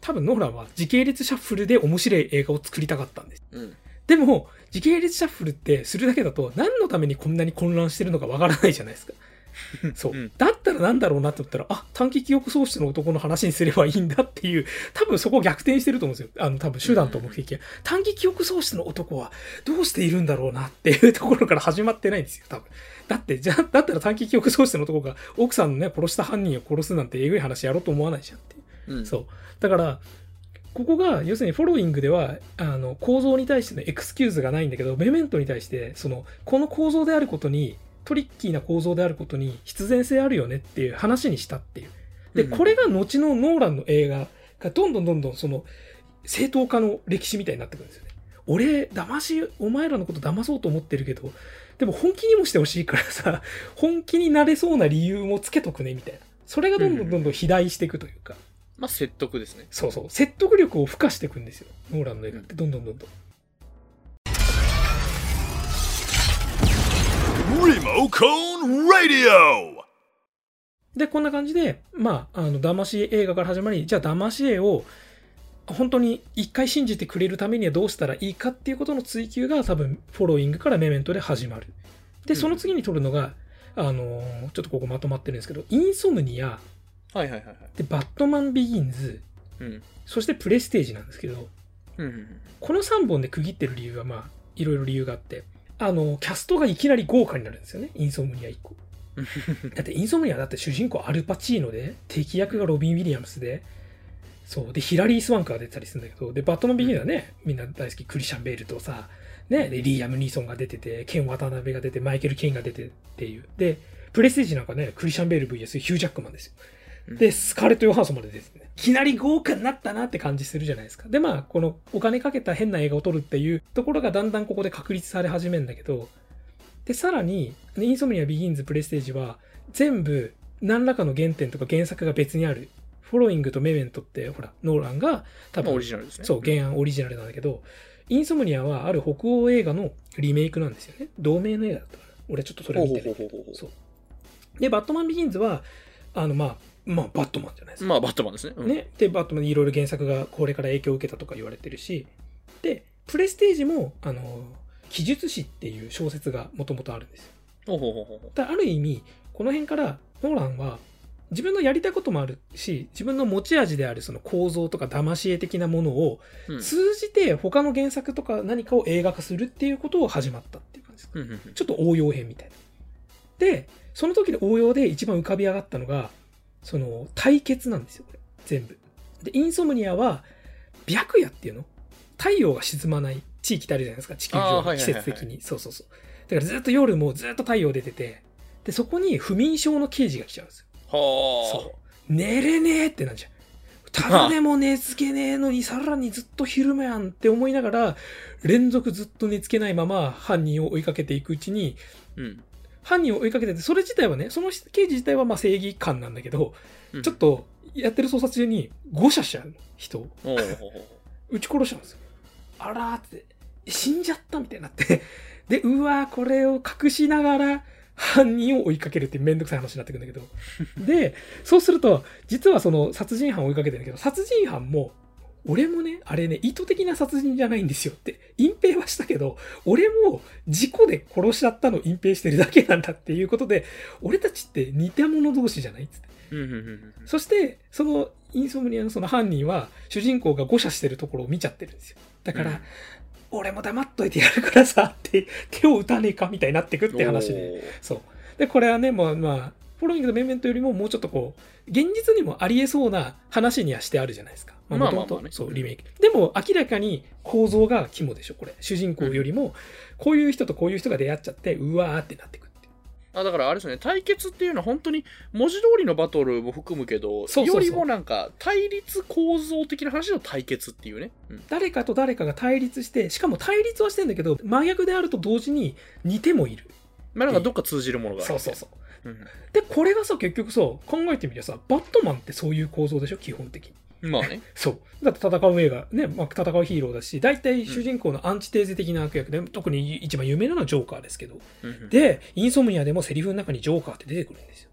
S2: 多分ノーランは時系列シャッフルで面白い映画を作りたかったんです。
S1: うん。
S2: でも、時系列シャッフルってするだけだと何のためにこんなに混乱してるのかわからないじゃないですか。そう。
S1: うん
S2: だったらなんだろうなって思ったら、あ、短期記憶喪失の男の話にすればいいんだっていう、多分そこ逆転してると思うんですよ。あの、多分手段と目的は。短期記憶喪失の男はどうしているんだろうなっていうところから始まってないんですよ、多分。だって、じゃあ、だったら短期記憶喪失の男が奥さんのね、殺した犯人を殺すなんてえぐい話やろうと思わないじゃんっていう。
S1: うん。
S2: そう。だから、ここが、要するにフォローイングでは、あの、構造に対してのエクスキューズがないんだけど、メメントに対して、その、この構造であることに、トリッキーな構造であることに必然性あるよねっていう話にしたっていう。で、
S1: うん
S2: これが後のノーランの映画がどんどんどんどんその、正当化の歴史みたいになってくるんですよね。俺、騙し、お前らのこと騙そうと思ってるけど、でも本気にもしてほしいからさ、本気になれそうな理由もつけとくね、みたいな。それがどんどんどんどん肥大していくというか。
S1: まあ、説得ですね。
S2: そうそう。説得力を付加していくんですよ。ノーランの映画って、どんどんどんどん。で、こんな感じで、まあ、あの、騙し絵映画から始まり、じゃあ騙し絵を、本当に一回信じてくれるためにはどうしたらいいかっていうことの追求が多分、フォローイングからメメントで始まる。で、その次に撮るのが、あのーちょっとここまとまってるんですけど、インソムニア、
S1: はいはいはいはい。
S2: で、バットマンビギンズ、
S1: うん。
S2: そしてプレステージなんですけど、
S1: うんうん
S2: この3本で区切ってる理由は、まあ、いろいろ理由があって、あの、キャストがいきなり豪華になるんですよね、インソムニア1個。
S1: うん。
S2: だってインソムニアだって主人公アルパチーノで、敵役がロビン・ウィリアムスで、そう。で、ヒラリー・スワンカーが出てたりするんだけど、で、バットマン・ビギンはね、みんな大好きクリシャン・ベールとさ、ね、で、リーアム・ニーソンが出てて、ケン・渡辺が出て、マイケル・ケインが出てっていう。で、プレステージなんかね、クリシャン・ベール VS ヒュー・ジャックマンですよ。で、スカーレット・ヨハンソンまでですね。いきなり豪華になったなって感じするじゃないですか。で、まあ、このお金かけた変な映画を撮るっていうところがだんだんここで確立され始めるんだけど、で、さらに、インソムニア・ビギンズ・プレステージは、全部、何らかの原点とか原作が別にある。フォローイングとメメントって、ほら、ノーランが多
S1: まあ、
S2: 分
S1: オリジナルですね。
S2: そう、原案オリジナルなんだけど、インソムニアはある北欧映画のリメイクなんですよね。同名の映画だったから。俺ちょっとそれ見てない
S1: うほうほうほう
S2: そう。で、バットマンビギンズは、あの、まあ、まあ、バットマンじゃないですか。
S1: まあ、バットマンですね。うん。
S2: ね。で、バットマンにいろいろ原作がこれから影響を受けたとか言われてるし、で、プレステージも、あの、記述師っていう小説がもともとあるんですよ。
S1: ほうほうほうほ
S2: だある意味、この辺から、ノーランは、自分のやりたいこともあるし、自分の持ち味であるその構造とか騙し絵的なものを。通じて他の原作とか何かを映画化するっていうことを始まったっていう感じです。
S1: うんうんうん
S2: ちょっと応用編みたいな。で、その時の応用で一番浮かび上がったのが、その対決なんですよ、これ。全部。で、インソムニアは、白夜っていうの？太陽が沈まない地域ってあるじゃないですか、地球上の季節的に。そうそうそう。だからずっと夜もずっと太陽出てて、で、そこに不眠症の刑事が来ちゃうんですよ。
S1: はあ。
S2: そう。寝れねえってなんじゃん。ただでも寝つけねえのにさらにずっと昼間やんって思いながら、連続ずっと寝つけないまま犯人を追いかけていくうちに、
S1: うん。
S2: 犯人を追いかけてて、それ自体はね、その刑事自体はまあ正義感なんだけど、
S1: うん
S2: ちょっ。とやってる捜査中に誤射しちゃうの、人を。撃ち殺しちゃうんですよ。あらーって、死んじゃったみたいになって。で、うわー、これを隠しながら、犯人を追いかけるってめんどくさい話になってくるんだけど。で、そうすると、実はその殺人犯を追いかけてるんだけど、殺人犯も、俺もね、あれね、意図的な殺人じゃないんですよって、隠蔽はしたけど、俺も事故で殺しちゃったのを隠蔽してるだけなんだっていうことで、俺たちって似た者同士じゃないっつって。そして、そのインソムニアのその犯人は、主人公が誤射してるところを見ちゃってるんですよ。だから、
S1: うん
S2: 俺も黙っといてやるからさ、って、手を打たねえかみたいになってくって話で。そう。で、これはね、もう、まあ、フォローイングとメンメントよりももうちょっとこう、現実にもありえそうな話にはしてあるじゃないですか。
S1: まあまあ
S2: 元々
S1: まあね
S2: そう、リメイク。でも、明らかに構造が肝でしょ、これ。主人公よりも、こういう人とこういう人が出会っちゃって、うわーってなってくって。
S1: あだからあれですね、対決っていうのは本当に文字通りのバトルも含むけど、
S2: そう
S1: よりもなんか対立構造的な話の対決っていうね。うん
S2: 誰かと誰かが対立して、しかも対立はしてんだけど、真逆であると同時に似てもいる。
S1: まあなんかどっか通じるものがある。
S2: そうそうそう。
S1: うん
S2: で、これがさ、結局さ、考えてみりゃさ、バットマンってそういう構造でしょ、基本的に。
S1: まあね。
S2: そう。だって戦う映画、ね、まあ、戦うヒーローだし、大体主人公のアンチテーゼ的な悪役で、特に一番有名なのはジョーカーですけど。
S1: うん
S2: で、インソムニアでもセリフの中にジョーカーって出てくるんですよ。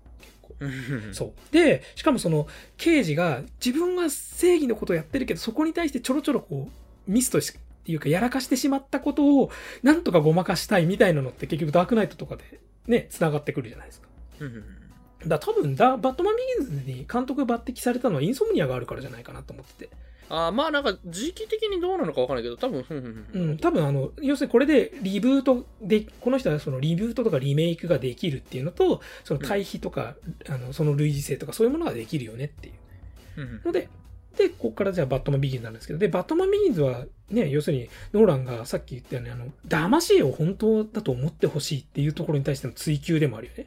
S2: そう。で、しかもその、刑事が自分は正義のことをやってるけど、そこに対してちょろちょろこう、ミスとしっていうか、やらかしてしまったことを、なんとかごまかしたいみたいなのって結局ダークナイトとかでね、繋がってくるじゃないですか。
S1: うん
S2: だ多分だ、バットマンビギンズに監督抜擢されたのはインソムニアがあるからじゃないかなと思ってて。
S1: あーまあなんか時期的にどうなのかわかんないけど、多分、うんうん
S2: う
S1: うん
S2: ん、多分あの、要するにこれでリブートで、この人はそのリブートとかリメイクができるっていうのと、その対比とか、あの、その類似性とかそういうものができるよねっていう。
S1: うんうん
S2: ので、で、ここからじゃあバットマンビギンズなんですけど、で、バットマンビギンズはね、要するにノーランがさっき言ったように、あの、騙し絵を本当だと思ってほしいっていうところに対しての追求でもあるよね。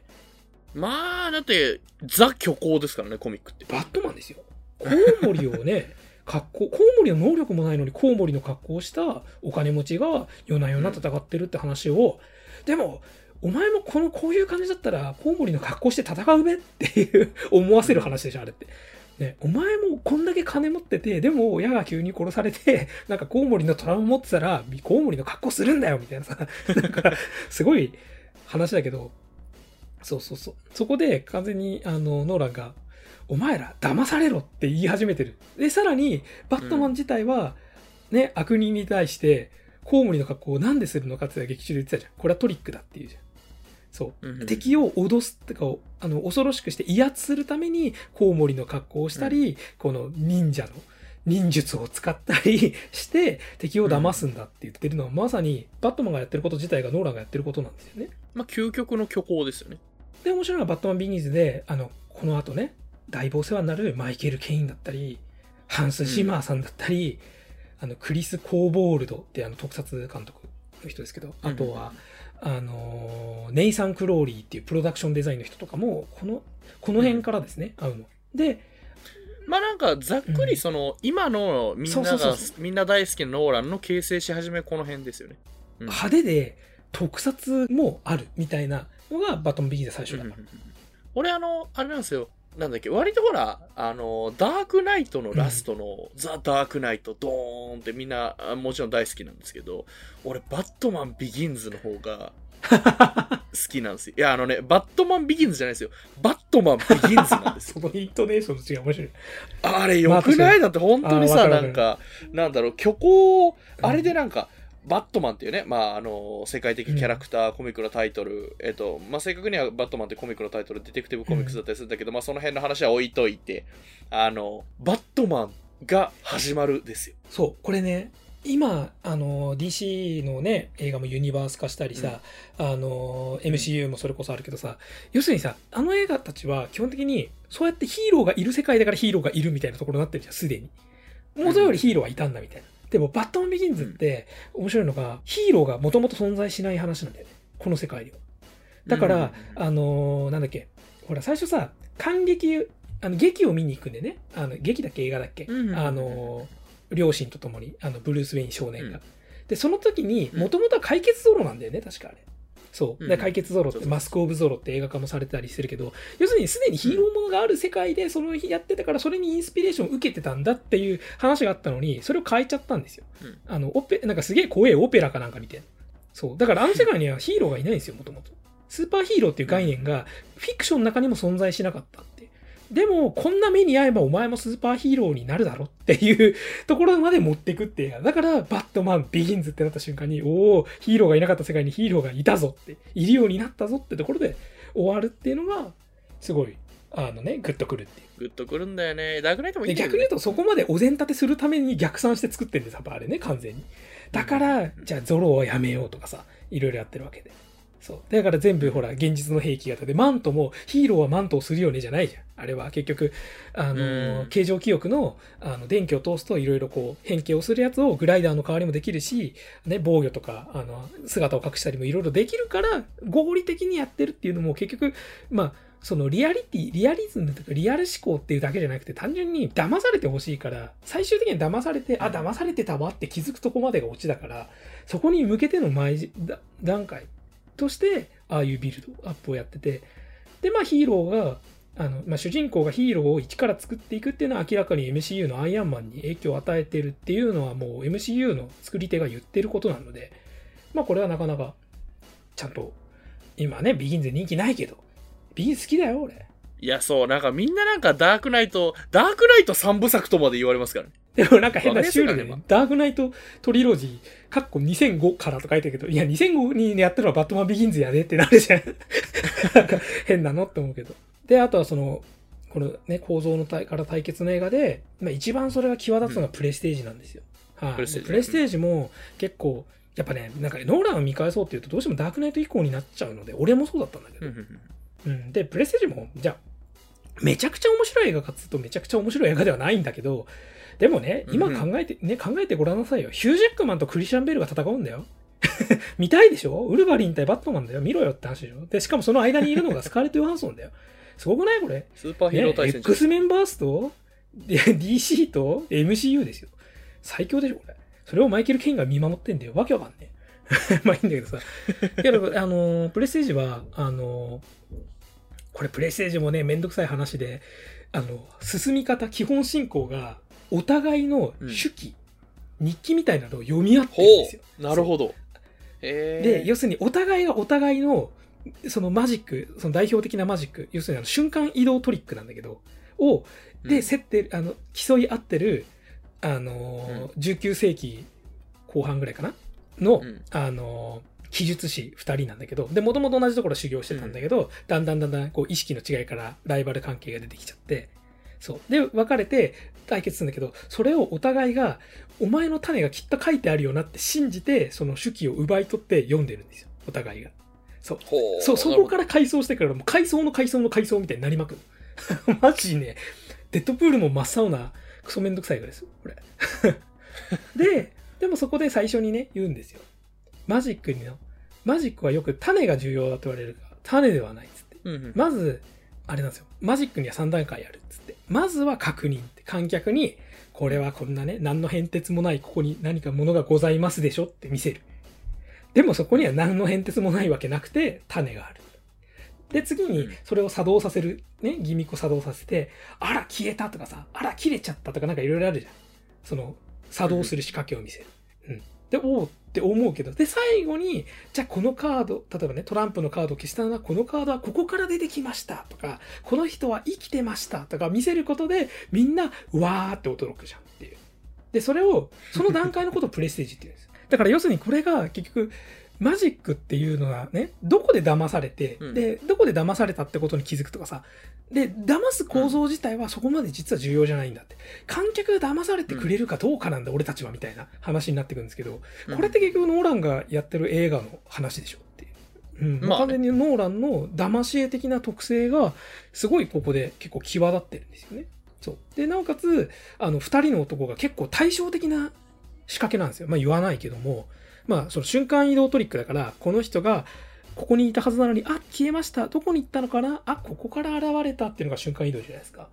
S1: まあ、だって、ザ虚構ですからね、コミックって。
S2: バットマンですよ。コウモリをね、格好、コウモリの能力もないのにコウモリの格好をしたお金持ちが夜な夜な戦ってるって話を、でも、お前もこの、こういう感じだったら、コウモリの格好して戦うべっていう 思わせる話でしょ、あれって。ね、お前もこんだけ金持ってて、でも親が急に殺されて、なんかコウモリのトラウマ持ってたら、コウモリの格好するんだよみたいなさ、なんか、すごい話だけど、そうそうそう。そこで完全に、あの、ノーランが、お前ら騙されろって言い始めてる。で、さらに、バットマン自体は、ね、悪人に対して、コウモリの格好をなんでするのかって劇中で言ってたじゃん。これはトリックだっていうじゃん。そう。
S1: うんうん
S2: 敵を脅すってか、あの、恐ろしくして威圧するために、コウモリの格好をしたり、この忍者の忍術を使ったり して、敵を騙すんだって言ってるのは、まさに、バットマンがやってること自体がノーランがやってることなんですよね。
S1: まあ、究極の虚構ですよね。
S2: で、面白いのはバットマンビギンズで、あの、この後ね、だいぶお世話になるマイケル・ケインだったり、ハンス・ジマーさんだったり、あの、クリス・コーボールドってあの特撮監督の人ですけど、あとは、あの、ネイサン・クローリーっていうプロダクションデザインの人とかも、この、この辺からですね、会うの。で、
S1: まあなんか、ざっくりその、今のみんながみんな大好きなノーランの形成し始めこの辺ですよね。うん。
S2: 派手で特撮もあるみたいなのがバットマンビギンズ最初だから。
S1: 俺あの、あれなんですよ。なんだっけ、割とほら、あの、ダークナイトのラストの、ザ・ダークナイト、ドーンってみんな、あもちろん大好きなんですけど、俺、バットマンビギンズの方が、好きなんですよ。いや、あのね、バットマンビギンズじゃないですよ。バットマンビギンズなんですよ。
S2: そのイントネーションと違う面白い。
S1: あれ、よくない？だって本当にさ、なんか、なんだろう、虚構、あれでなんか、バットマンっていうね、まあ、あの、世界的キャラクター、コミックのタイトル、えっと、まあ、正確にはバットマンってコミックのタイトル、ディテクティブコミックスだったりするんだけど、まあ、その辺の話は置いといて、あの、バットマンが始まるですよ。
S2: そう、これね、今、あの、DC のね、映画もユニバース化したりさ、あの、MCU もそれこそあるけどさ、要するにさ、あの映画たちは基本的に、そうやってヒーローがいる世界だからヒーローがいるみたいなところになってるじゃん、すでに。元よりヒーローはいたんだみたいな。でも、バットマンビギンズって、面白いのが、ヒーローがもともと存在しない話なんだよね。この世界では。だから、
S1: うん
S2: あのーなんだっけ、ほら、最初さ、感激、あの、劇を見に行くんでね、あの、劇だっけ、映画だっけ、
S1: うん
S2: あのー両親と共に、あの、ブルース・ウェイン少年が。
S1: うん
S2: で、その時に、
S1: うん
S2: もともとは解決ゾロなんだよね、確かあれ。そう。
S1: うん
S2: で、解決ゾロって、マスク・オブ・ゾロって映画化もされてたりしてるけど、要するにすでにヒーローものがある世界で、その日やってたから、それにインスピレーションを受けてたんだっていう話があったのに、それを変えちゃったんですよ。
S1: うん
S2: あの、オペ、なんかすげえ怖いオペラかなんか見てそう。だからあの世界にはヒーローがいないんですよ、もともと。スーパーヒーローっていう概念が、フィクションの中にも存在しなかった。でも、こんな目に遭えばお前もスーパーヒーローになるだろっていうところまで持っていくって。だから、バットマンビギンズってなった瞬間に、おおヒーローがいなかった世界にヒーローがいたぞって、いるようになったぞってところで終わるっていうのが、すごい、あのね、グッとくるっていう。
S1: グッとくるんだよね。ダークナイトもいいね
S2: 逆に言うとそこまでお膳立てするために逆算して作ってるんですやっぱあれね完全にだからじゃあゾロをやめようとかさいろいろやってるわけでそう。だから全部ほら、現実の兵器型で、マントも、ヒーローはマントをするよねじゃないじゃん。あれは結局、あの、
S1: うん
S2: 形状記憶の、あの、電気を通すといろいろこう、変形をするやつをグライダーの代わりもできるし、ね、防御とか、あの、姿を隠したりもいろいろできるから、合理的にやってるっていうのも結局、まあ、そのリアリティ、リアリズムとかリアル思考っていうだけじゃなくて単純に騙されてほしいから、最終的には騙されて、あ、騙されてたわって気づくとこまでがオチだから、そこに向けての前段階として、ああいうビルドアップをやってて、で、まあヒーローが、あの、まあ主人公がヒーローを一から作っていくっていうのは明らかに MCU のアイアンマンに影響を与えてるっていうのはもう MCU の作り手が言ってることなので、まあこれはなかなか、ちゃんと、今ね、ビギンズ人気ないけど、ビギン好きだよ、俺。
S1: いや、そう、なんかみんななんかダークナイト、ダークナイト3部作とまで言われますからね。
S2: でもなんか変なシュールでダークナイトトリロジー、かっこ2005からと書いてるけど、いや、2005にやってるのはバットマンビギンズやでってなるじゃん。なんか変なのって思うけど。で、あとはその、このね、構造の対から対決の映画で、まあ一番それが際立つのがプレステージなんですよ。はい、
S1: プレステージ
S2: でプレステージも結構、やっぱね、なんかねノーランを見返そうっていうとどうしてもダークナイト以降になっちゃうので、俺もそうだったんだけど、うん、で、プレステージも、じゃあ、めちゃくちゃ面白い映画かっつうとめちゃくちゃ面白い映画ではないんだけど、でもね、今考えて、ね、考えてごらんなさいよ。ヒュージェックマンとクリスチャン・ベルが戦うんだよ。見たいでしょ？ウルヴァリン対バットマンだよ。見ろよって話でしょ？で、しかもその間にいるのがスカーレット・ヨハンソンだよ。すごくないこれ？
S1: スーパーヒーロー対戦
S2: ね、X メンバースと、で DC と MCU ですよ。最強でしょこれ。それをマイケル・ケインが見守ってんだよ。わけわかんねえ。まあいいんだけどさ。けど、あのー、プレステージは、あのー、これプレステージもね、めんどくさい話で、あの、進み方、基本進行が、お互いの手記、日記みたいなのを読み合って
S1: ほ
S2: るんですよ。
S1: う、なるほど。へ
S2: で、
S1: ー
S2: 要するにお互いがお互いの、そのマジック、その代表的なマジック、要するにあの瞬間移動トリックなんだけど、を、で、
S1: うん。
S2: 競って、あの、競い合ってる、あのー、19世紀後半ぐらいかな？の、
S1: うん。
S2: あのー、記述師2人なんだけど、で、もともと同じところ修行してたんだけど、だんだんだんだん、こう、意識の違いからライバル関係が出てきちゃって、そう。で、別れて対決するんだけど、それをお互いが、お前の種がきっと書いてあるよなって信じて、その手記を奪い取って読んでるんですよ。お互いが。そう。そう、そこから回想してから、もう回想の回想の回想みたいになりまくる。マジね、デッドプールも真っ青な、クソめんどくさい映画ですよ、これ。で、でもそこで最初にね、言うんですよ。マジックにの、マジックはよく種が重要だと言われるが、種ではないっつって。
S1: うんうん
S2: まず、あれなんですよ。マジックには3段階あるっつって。まずは確認って、観客に、これはこんなね、何の変哲もない、ここに何かものがございますでしょって見せる。でもそこには何の変哲もないわけなくて、種がある。で、次にそれを作動させる、ね、ギミックを作動させて、あら、消えたとかさ、あら、切れちゃったとかなんかいろいろあるじゃん。その、作動する仕掛けを見せる。で、おおって思うけど、で、最後に、じゃあこのカード、例えばね、トランプのカードを消したのは、このカードはここから出てきましたとか、この人は生きてましたとか見せることで、みんな、わーって驚くじゃんっていう。で、それを、その段階のことをプレステージって言うんです。だから要するにこれが結局、マジックっていうのがね、どこで騙されて、
S1: うん
S2: で、どこで騙されたってことに気づくとかさ、で、騙す構造自体はそこまで実は重要じゃないんだって。観客が騙されてくれるかどうかなんだ、俺たちはみたいな話になってくるんですけど、これって結局ノーランがやってる映画の話でしょっていう。うん。
S1: まあね
S2: 完全にノーランの騙し絵的な特性が、すごいここで結構際立ってるんですよね。そう。で、なおかつ、あの、二人の男が結構対照的な仕掛けなんですよ。まあ言わないけども、まあその瞬間移動トリックだから、この人が、ここにいたはずなのに、あ、消えました。どこに行ったのかな？あ、ここから現れたっていうのが瞬間移動じゃないですか。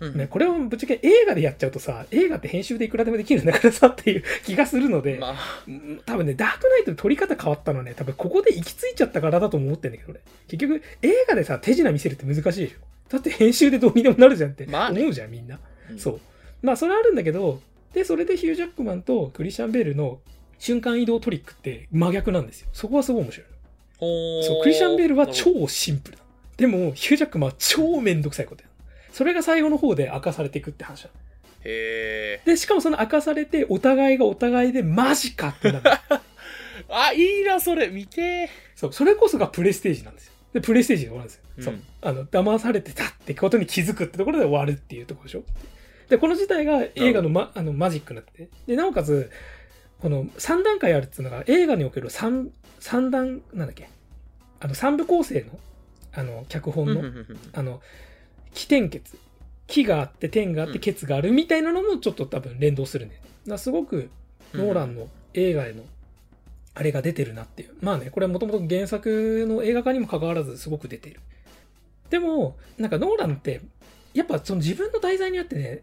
S1: うん
S2: ね、これをぶっちゃけ映画でやっちゃうとさ、映画って編集でいくらでもできるんだからさっていう 気がするので、
S1: まあ、
S2: うん多分ね、ダークナイトの撮り方変わったのはね、多分ここで行き着いちゃったからだと思ってんだけどね。結局、映画でさ、手品見せるって難しいでしょ。だって編集でどうにでもなるじゃんって思うじゃん、みんな。
S1: うん
S2: そう。まあ、それあるんだけど、で、それでヒュージャックマンとクリスチャン・ベールの瞬間移動トリックって真逆なんですよ。そこはすごい面白いそう、クリスチャン・ベールは超シンプルだ。でも、ヒュージャックマンは超めんどくさいことやる。それが最後の方で明かされていくって話だ。
S1: へえ。
S2: で、しかもその明かされて、お互いがお互いでマジかってなる。
S1: あ、いいな、それ。見て
S2: そう、それこそがプレステージなんですよ。で、プレステージで終わるんですよ。
S1: うん
S2: そう。あの、騙されてたってことに気づくってところで終わるっていうところでしょ。で、この自体が映画の,、ま、あのマジックになってて。で、なおかつ、この3段階あるっていうのが映画における3、三段、なんだっけ？あの、三部構成の、あの、脚本の、あの、起点結。木があって、点があって、
S1: うん
S2: ケツがあるみたいなのもちょっと多分連動するね。だすごく、ノーランの映画への、あれが出てるなっていう。まあね、これはもともと原作の映画化にも関わらずすごく出てる。でも、なんかノーランって、やっぱその自分の題材にあってね、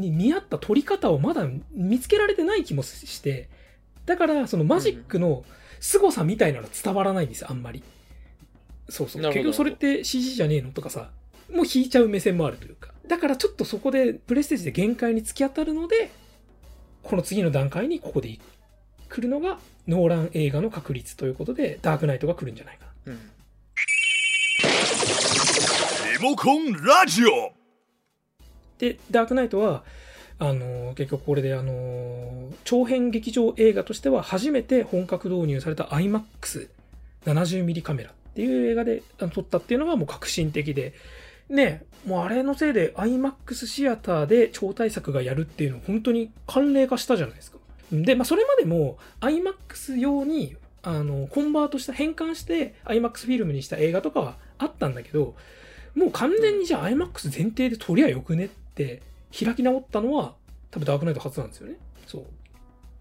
S2: に見合った撮り方をまだ見つけられてない気もして、だからそのマジックの凄さみたいなの伝わらないんですよ、あんまり。そうそう。
S1: なるほど
S2: 結局それって CG じゃねえのとかさ、もう引いちゃう目線もあるというか。だからちょっとそこでプレステージで限界に突き当たるので、この次の段階にここで来るのがノーラン映画の確率ということで、ダークナイトが来るんじゃないかな。
S1: うん
S3: リモコンラジオ
S2: で、ダークナイトは、あの結局これで、あの長編劇場映画としては初めて本格導入された IMAX70mm カメラっていう映画で撮ったっていうのがもう革新的で、ね、もうあれのせいで IMAX シアターで超大作がやるっていうのを本当に慣例化したじゃないですか。で、まあそれまでも IMAX 用にあのコンバートした、変換して IMAX フィルムにした映画とかはあったんだけど、もう完全にじゃあ IMAX 前提で撮りゃよくねって開き直ったのは多分ダークナイト初なんですよね。そう。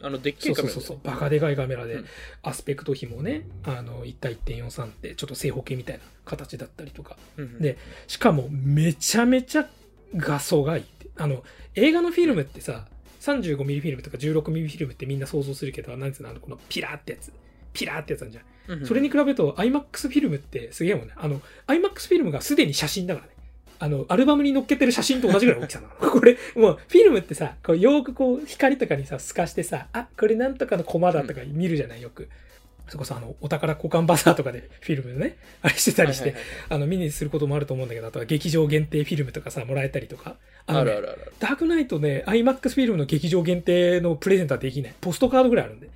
S1: あの、でっけ
S2: そう
S1: えカメラ
S2: そうそうそう。バカでかいカメラで、
S1: うん
S2: アスペクト比もね、あの、1対1.43ってちょっと正方形みたいな形だったりとか。
S1: うん
S2: でしかもめちゃめちゃ画素がいいって。あの、映画のフィルムってさ、35mm フィルムとか 16mm フィルムってみんな想像するけど、なんつうの、あの、このピラーってやつ。ピラーってやつなんじゃん。
S1: うんうん
S2: それに比べると IMAX フィルムってすげえもんね。あの、IMAX フィルムがすでに写真だからね。あの、アルバムに載っけてる写真と同じぐらいの大きさなの。これ、もう、フィルムってさ、こう、よーくこう、光とかにさ、透かしてさ、あ、これなんとかのコマだとか見るじゃない、よく。そこそ、あの、お宝交換バザーとかでフィルムね、あれしてたりして、あの、見にすることもあると思うんだけど、あとは劇場限定フィルムとかさ、もらえたりとか。あのね
S1: あるあるある。
S2: ダークナイトね、IMAX フィルムの劇場限定のプレゼントはできない。ポストカードぐらいあるんで。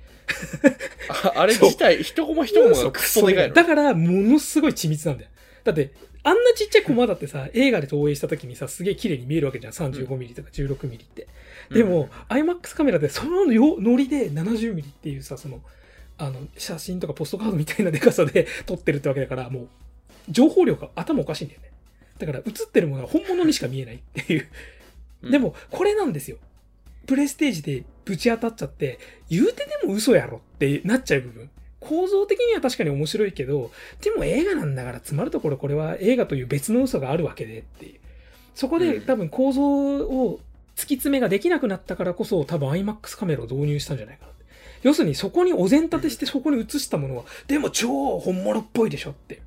S1: ああれ自体、一コマ一コマがクソでかいの。
S2: だから、ものすごい緻密なんだよ。だって、あんなちっちゃいコマだってさ、映画で投影した時にさ、すげえ綺麗に見えるわけじゃん。35mm とか 16mm って。でも、IMAX カメラでそのよノリで 70mm っていうさ、その、あの、写真とかポストカードみたいなデカさで 撮ってるってわけだから、もう、情報量が頭おかしいんだよね。だから、映ってるものは本物にしか見えないっていう。
S1: うん
S2: でも、これなんですよ。プレステージでぶち当たっちゃって、言うてでも嘘やろってなっちゃう部分。構造的には確かに面白いけど、でも映画なんだから詰まるところこれは映画という別の嘘があるわけでっていう。そこで
S1: うん
S2: 多分構造を突き詰めができなくなったからこそ多分 IMAX カメラを導入したんじゃないかなって。要するにそこにお膳立てしてそこに映したものは、でも超本物っぽいでしょって。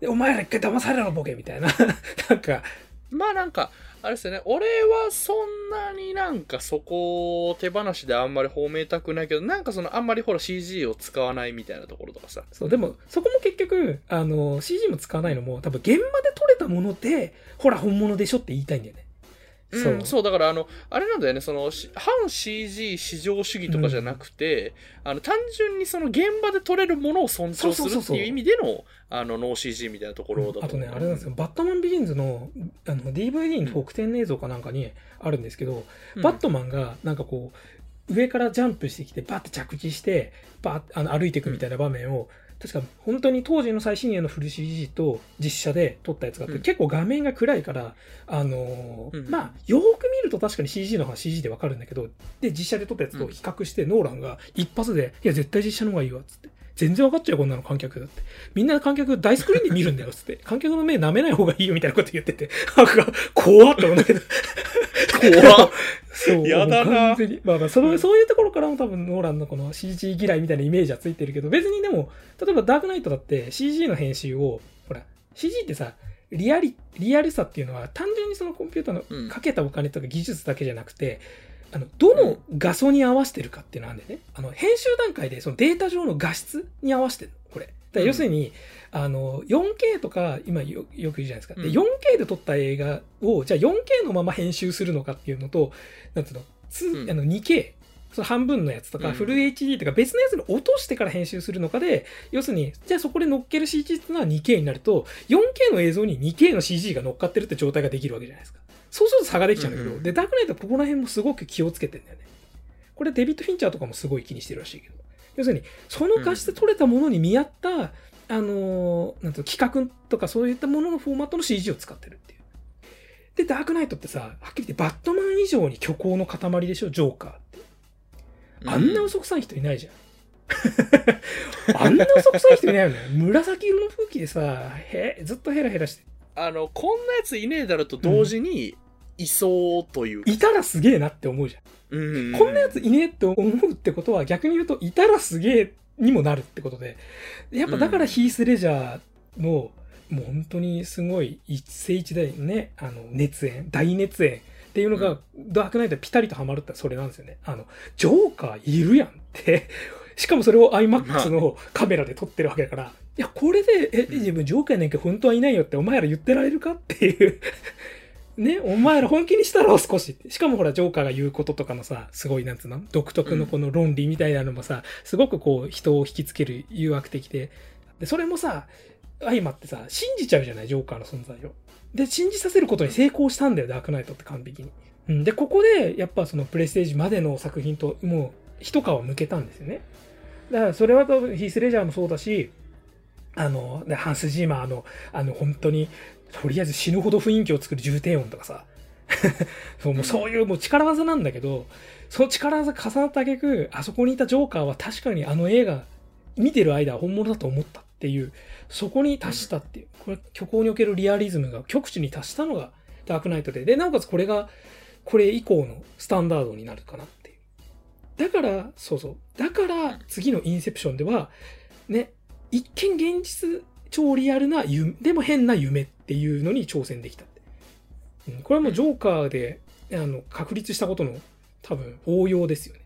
S2: でお前ら一回騙されろボケみたいな。なんか、
S1: まあなんか、あれですよね、俺はそんなになんかそこを手放しであんまり褒めたくないけど、なんかそのあんまりほら CG を使わないみたいなところとかさ。
S2: そう、でも、そこも結局、あの、CG も使わないのも、多分現場で撮れたもので、ほら、本物でしょって言いたいんだよね。
S1: う。ん、そう、だからあの、あれなんだよね、その、し反 CG 至上主義とかじゃなくて、あの、単純にその現場で撮れるものを尊重するっていう意味での、あの、ノー CG みたいなところだと思う。
S2: あとね、あれなんですよ、バットマンビギンズのあの DVD の特典映像かなんかにあるんですけど、
S1: うん。
S2: バットマンがなんかこう、上からジャンプしてきて、バッて着地して、バッあの歩いていくみたいな場面を、確か本当に当時の最新鋭のフル CG と実写で撮ったやつがあって、
S1: うん
S2: 結構画面が暗いから、あのー
S1: うん
S2: まあ、よーく見ると確かに CG の方が CG でわかるんだけど、で、実写で撮ったやつと比較して、ノーランが一発で、いや、絶対実写の方がいいわ、つって。全然わかっちゃうよ、こんなの観客だって。みんな観客大スクリーンで見るんだよ、つって。観客の目舐めない方がいいよ、みたいなこと言ってて。なんか、怖っって思うんだけど。
S1: 怖っ
S2: そう。
S1: やだな
S2: もう完全に。まあまあ、その、そういうところからも多分、ノーランのこの CG 嫌いみたいなイメージはついてるけど、別にでも、例えばダークナイトだって CG の編集を、ほら、CG ってさ、リアリ、リアルさっていうのは単純にそのコンピューター
S1: うん
S2: のかけたお金とか技術だけじゃなくて、あの、どの画素に合わせてるかっていうのがあるんだよね。あの、編集段階でそのデータ上の画質に合わせてるの、これ。だ要するに、あの、4K とか、今よよく言うじゃないですか。で、
S1: うん
S2: 4K で撮った映画を、じゃあ 4K のまま編集するのかっていうのと、なんつうの、つ
S1: うん
S2: あの 2K、その半分のやつとか、
S1: うん
S2: フル HD とか別のやつに落としてから編集するのかで、要するに、じゃあそこで乗っける CG っていうのは 2K になると、4K の映像に 2K の CG が乗っかってるって状態ができるわけじゃないですか。そうすると差ができちゃうんだけど、
S1: うんうん
S2: で、ダークナイトはここら辺もすごく気をつけてんだよね。これデビッド・フィンチャーとかもすごい気にしてるらしいけど。要するに、その画質で撮れたものに見合った、あのーなんていうの企画とかそういったもののフォーマットの CG を使ってるっていう。で、ダークナイトってさ、はっきり言ってバットマン以上に虚構の塊でしょ、ジョーカーって。あんな嘘くさい人いないじゃん。あんな嘘くさい人いないよね。紫色の風紀でさ、へずっとヘラヘラして。
S1: あの、こんなやついねえだろと同時に、いそうというか。
S2: いたらすげえなって思うじゃん。
S1: うん
S2: こんなやついねえって思うってことは逆に言うと、いたらすげえにもなるってことで。やっぱだからヒース・レジャーの、もう本当にすごい一世一代のね、あの、熱演、大熱演っていうのが、ダークナイトでピタリとハマるってそれなんですよね。あの、ジョーカーいるやんって。しかもそれを IMAX のカメラで撮ってるわけだから、いや、これで、え、自分ジョーカーやねんけど本当はいないよってお前ら言ってられるかっていう。ね、お前ら本気にしたろ、少し。しかもほら、ジョーカーが言うこととかのさ、すごい、なんつうの？独特のこの論理みたいなのもさ、すごくこう、人を引きつける誘惑的で。で、それもさ、相まってさ、信じちゃうじゃない、ジョーカーの存在を。で、信じさせることに成功したんだよ、ダークナイトって完璧に。うん、で、ここで、やっぱそのプレステージまでの作品と、もう、一皮向けたんですよね。だから、それは多分、ヒース・レジャーもそうだし、あの、でハンス・ジーマーの、あの、本当に、とりあえず死ぬほど雰囲気を作る重低音とかさ、そうもうそういうもう力技なんだけど、その力技重なった挙句、あそこにいたジョーカーは確かにあの映画、見てる間は本物だと思ったっていう、そこに達したっていう、これ虚構におけるリアリズムが極致に達したのがダークナイトで、で、なおかつこれが、これ以降のスタンダードになるかなっていう。だから、そうそう。だから、次のインセプションでは、ね、一見現実超リアルな夢、でも変な夢っていうのに挑戦できたって。うんこれはもうジョーカーで、あの、確立したことの多分応用ですよね。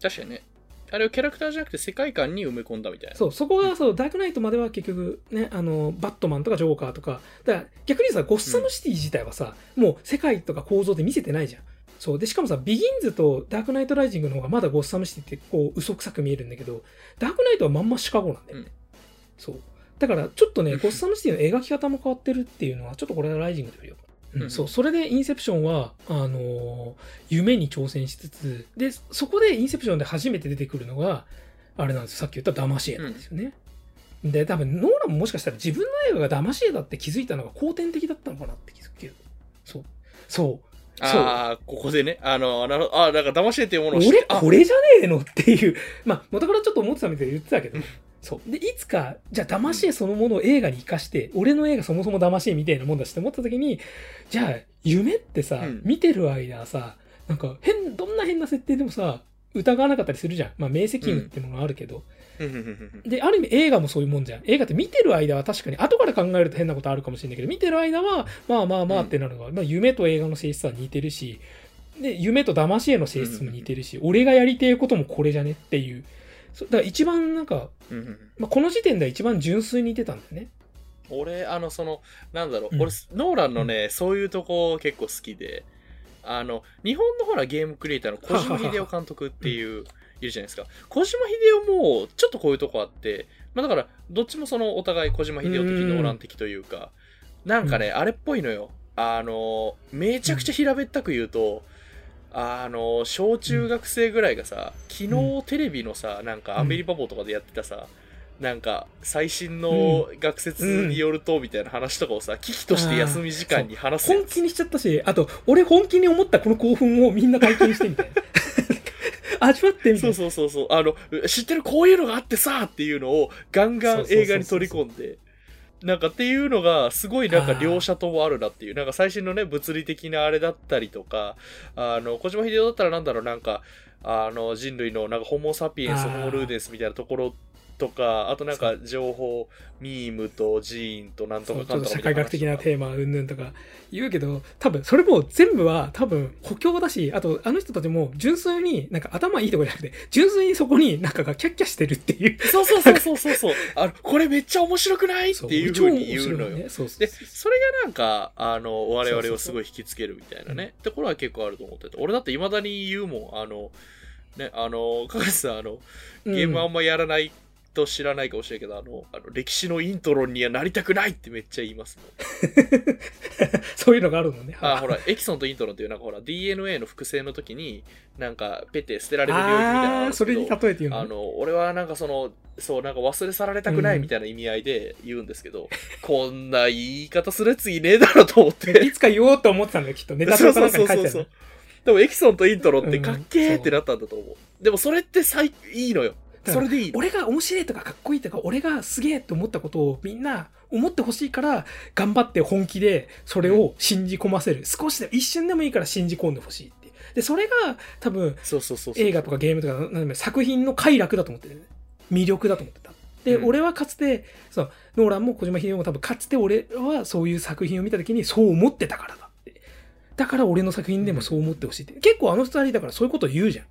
S1: 確かにね。あれをキャラクターじゃなくて世界観に埋め込んだみたいな。
S2: そう、そこが、そう、ダークナイトまでは結局、ね、あの、バットマンとかジョーカーとか、だから逆にさ、ゴッサムシティ自体はさ、もう世界とか構造で見せてないじゃん。そう。で、しかもさ、ビギンズとダークナイトライジングの方がまだゴッサムシティってこう、嘘くさく見えるんだけど、ダークナイトはまんまシカゴなんだよね。
S1: うん
S2: そう。だから、ちょっとね、ゴッサムシティの描き方も変わってるっていうのは、ちょっとこれはライジングでよりようん
S1: うん
S2: そう、それでインセプションは、あのー夢に挑戦しつつ、で、そこでインセプションで初めて出てくるのが、あれなんですよ、さっき言った騙し絵なんですよね。で、多分、ノーランももしかしたら自分の映画が騙し絵だって気づいたのが後天的だったのかなって気づくけど。そう。そう。そう。
S1: ああ、ここでね。あの、なるほど。ああ、だから騙し絵っていうものを知っ
S2: 俺
S1: て、あ
S2: これじゃねえのっていう、まあ、元からちょっと思ってたみたいに言ってたけど、そう。で、いつか、じゃあ、騙し絵そのものを映画に活かして、俺の映画そもそも騙し絵みたいなもんだしって思った時に、じゃあ、夢ってさ、
S1: うん。
S2: 見てる間さ、なんか、変、どんな変な設定でもさ、疑わなかったりするじゃん。まあ、明晰夢ってものはあるけど。
S1: うん。
S2: で、ある意味映画もそういうもん。じゃん。映画って見てる間は確かに、後から考えると変なことあるかもしれないけど、見てる間は、まあまあまあってなるのが、まあ夢と映画の性質は似てるし、で、夢と騙し絵の性質も似てるし、俺がやりてえこともこれじゃねっていう。そだから一番なんか、
S1: うんうんうん。
S2: まあ、この時点では一番純粋に似てたんだよね。
S1: 俺、あの、その、なんだろう、
S2: うん。
S1: 俺、ノーランのね、そういうとこ結構好きで、あの、日本のほら、ゲームクリエイターの小島秀夫監督っていう、いるじゃないですか。小島秀夫も、ちょっとこういうとこあって、まあだから、どっちもその、お互い小島秀夫的、
S2: うん
S1: ノーラン的というか、なんかね、あれっぽいのよ。あの、めちゃくちゃ平べったく言うと、あの、小中学生ぐらいがさ、昨日テレビのさ、なんかアメリバボとかでやってたさ、なんか最新の学説によるとみたいな話とかをさ、危機として休み時間に話す
S2: 本気にしちゃったし、あと、俺本気に思ったこの興奮をみんな体験してみたいな。味わってみ。
S1: そうそうそうそう。あの、知ってるこういうのがあってさっていうのをガンガン映画に取り込んで、なんかっていうのがすごいなんか両者ともあるなっていう、なんか最新のね、物理的なあれだったりとか、あの、小島秀夫だったらなんだろう、なんか、あの、人類のなんかホモサピエンス、ホモルーデンスみたいなところとか、あとなんか情報、ミームとジーンとなんとかかんとか
S2: 社会学的な
S1: ー
S2: テーマうんぬんとか言うけど、多分それも全部は多分補強だし、あとあの人たちも純粋になんか頭いいとこじゃなくて、純粋にそこになんかがキャッキャしてるっていう。
S1: そうそうそうそうそうそう。あの、これめっちゃ面白くない？っていう風に言うのよ。
S2: ね、そうそう
S1: で、
S2: そ
S1: れがなんか、あの、我々をすごい引きつけるみたいなね、ところは結構あると思ってて、俺だって未だに言うもん、あの、ね、あの、かかしさん、あの、ゲームあんまやらないと知らないかもしれないけど、あの、あの歴史のイントロにはなりたくないってめっちゃ言いますもん。
S2: そういうのがあるのね。
S1: あ、ほら、エキソンとイントロっていう、なんかほら、DNA の複製の時に、なんか、ペテ捨てられる領域みたいなの
S2: それに例えて言うのね
S1: あの、俺はなんかその、そう、なんか忘れ去られたくないみたいな意味合いで言うんですけど、こんな言い方するやついねえだろと思って。
S2: いつか言おうと思ってたんだよ、きっと。ネタ
S1: そう
S2: 帳か
S1: そうんそうそう
S2: なかに書いてある
S1: そう。でもエキソンとイントロってかっけ
S2: うん
S1: ーってなったんだと思う。でもそれって最、いいのよ。それでいいの。
S2: 俺が面白いとかかっこいいとか、俺がすげえと思ったことをみんな思ってほしいから、頑張って本気でそれを信じ込ませる。少しでも、一瞬でもいいから信じ込んでほしいって。で、それが多分。映画とかゲームとかなんでも作品の快楽だと思ってる、ね、魅力だと思ってた。で、
S1: うん
S2: 俺はかつて、そう、ノーランも小島秀夫も多分かつて俺はそういう作品を見た時にそう思ってたからだって。だから俺の作品でもそう思ってほしいって。結構あの二人だからそういうこと言うじゃん。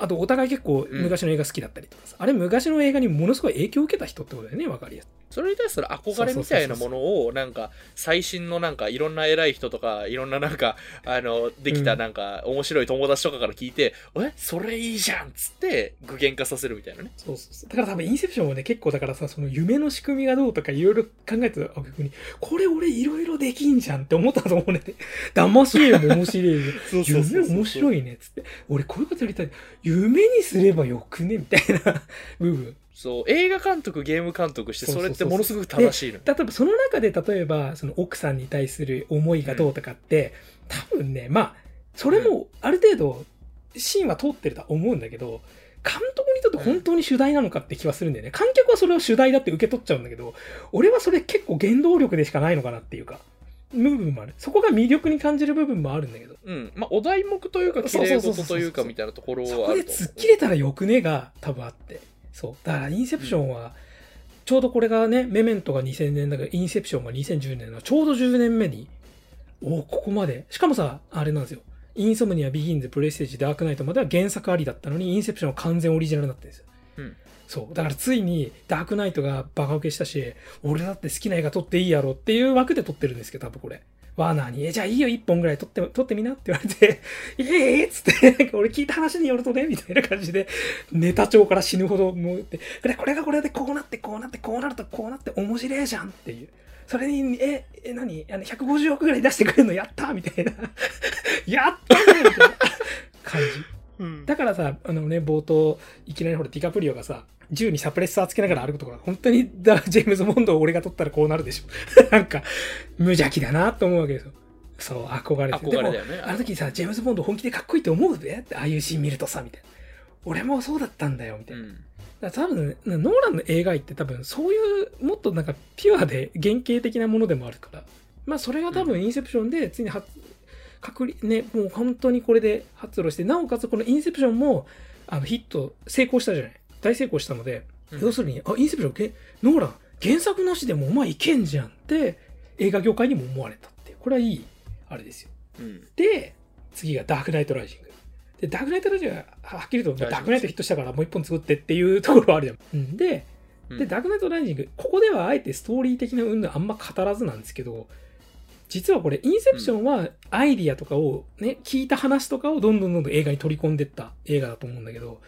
S2: あとお互い結構昔の映画好きだったりとかさ。あれ昔の映画にものすごい影響を受けた人ってことだよね、わかりやすい。
S1: それに対する憧れみたいなものを、なんか、最新のなんか、いろんな偉い人とか、いろんななんか、あの、できたなんか、面白い友達とかから聞いて、え、それいいじゃんっつって、具現化させるみたいなね。
S2: そうそうそう。だから多分インセプションはね、結構だからさ、その夢の仕組みがどうとかいろいろ考えてた逆に、これ俺いろいろできんじゃんって思ったと思うね。騙し絵も面白いね。
S1: そうそうそう
S2: 夢面白いね。つって。俺こういうことやりたい。夢にすればよくねみたいな部分。
S1: そう、映画監督、ゲーム監督して、
S2: そうそうそう
S1: それってものすごく正しいのよ。
S2: 例えばその中で例えばその奥さんに対する思いがどうとかって、多分ねまあそれもある程度シーンは通ってるとは思うんだけど監督にとって本当に主題なのかって気はするんだよね観客はそれを主題だって受け取っちゃうんだけど俺はそれ結構原動力でしかないのかなっていうか部分もあるそこが魅力に感じる部分もあるんだけど
S1: うん。まあ、お題目というか、綺
S2: そうそうそうそう
S1: 麗事というか、みたいなところ
S2: そ
S1: はあると思う
S2: こで突っ。切れたらよくねが多分あって。そう。だから、インセプションは、ちょうどこれがね、メメントが2000年だから、インセプションが2010年のちょうど10年目に、おここまで。しかもさ、あれなんですよ。インソムニア、ビギンズ、プレイステージ、ダークナイトまでは原作ありだったのに、インセプションは完全オリジナルになってるんですよ。
S1: うん
S2: そう。だからついに、ダークナイトがバカ受けしたし、俺だって好きな映画撮っていいやろっていう枠で撮ってるんですけど、多分これ。ワーナーに、え、じゃあいいよ、一本ぐらい撮って、撮ってみなって言われて、ええー、っつって、俺聞いた話によるとね、みたいな感じで、ネタ帳から死ぬほどもうって、これ、これがこれでこうなって、こうなって、こうなると、こうなって面白いじゃんっていう。それに、え、え、何？あの、150億ぐらい出してくれるのやったみたいな。やったねみたいな感じ。
S1: うん
S2: だからさ、あのね、冒頭、いきなりほら、ディカプリオがさ、銃にサプレッサーつけながら歩くところ、本当にだ、ジェームズ・ボンドを俺が撮ったらこうなるでしょ。なんか、無邪気だなと思うわけですよ。そう、憧れて。
S1: 憧れだよね
S2: でもあの時さ、ジェームズ・ボンド本気でかっこいいって思うべって、ああいうシーン見るとさ、みたいな。俺もそうだったんだよ、みたいな。
S1: うん。
S2: だから多分、ノーランの映画って多分、そういう、もっとなんか、ピュアで原型的なものでもあるから。まあ、それが多分、インセプションで、ついに発、確立、ね、もう本当にこれで発露して、なおかつこのインセプションも、あの、ヒット、成功したじゃない。大成功したので、
S1: うん
S2: 要するに、あ、インセプションけ、ノーラン、原作なしでもお前いけんじゃんって、映画業界にも思われたって。これはいい、あれですよ。
S1: うん。
S2: で、次がダークナイトライジング。で、ダークナイトライジングははっきりとダークナイトヒットしたからもう一本作ってっていうところはあるじゃん。うん、で、
S1: うん
S2: で、ダークナイトライジング、ここではあえてストーリー的な運動あんま語らずなんですけど、実はこれ、インセプションはアイディアとかをね、聞いた話とかをどんどんどんどん映画に取り込んでった映画だと思うんだけど、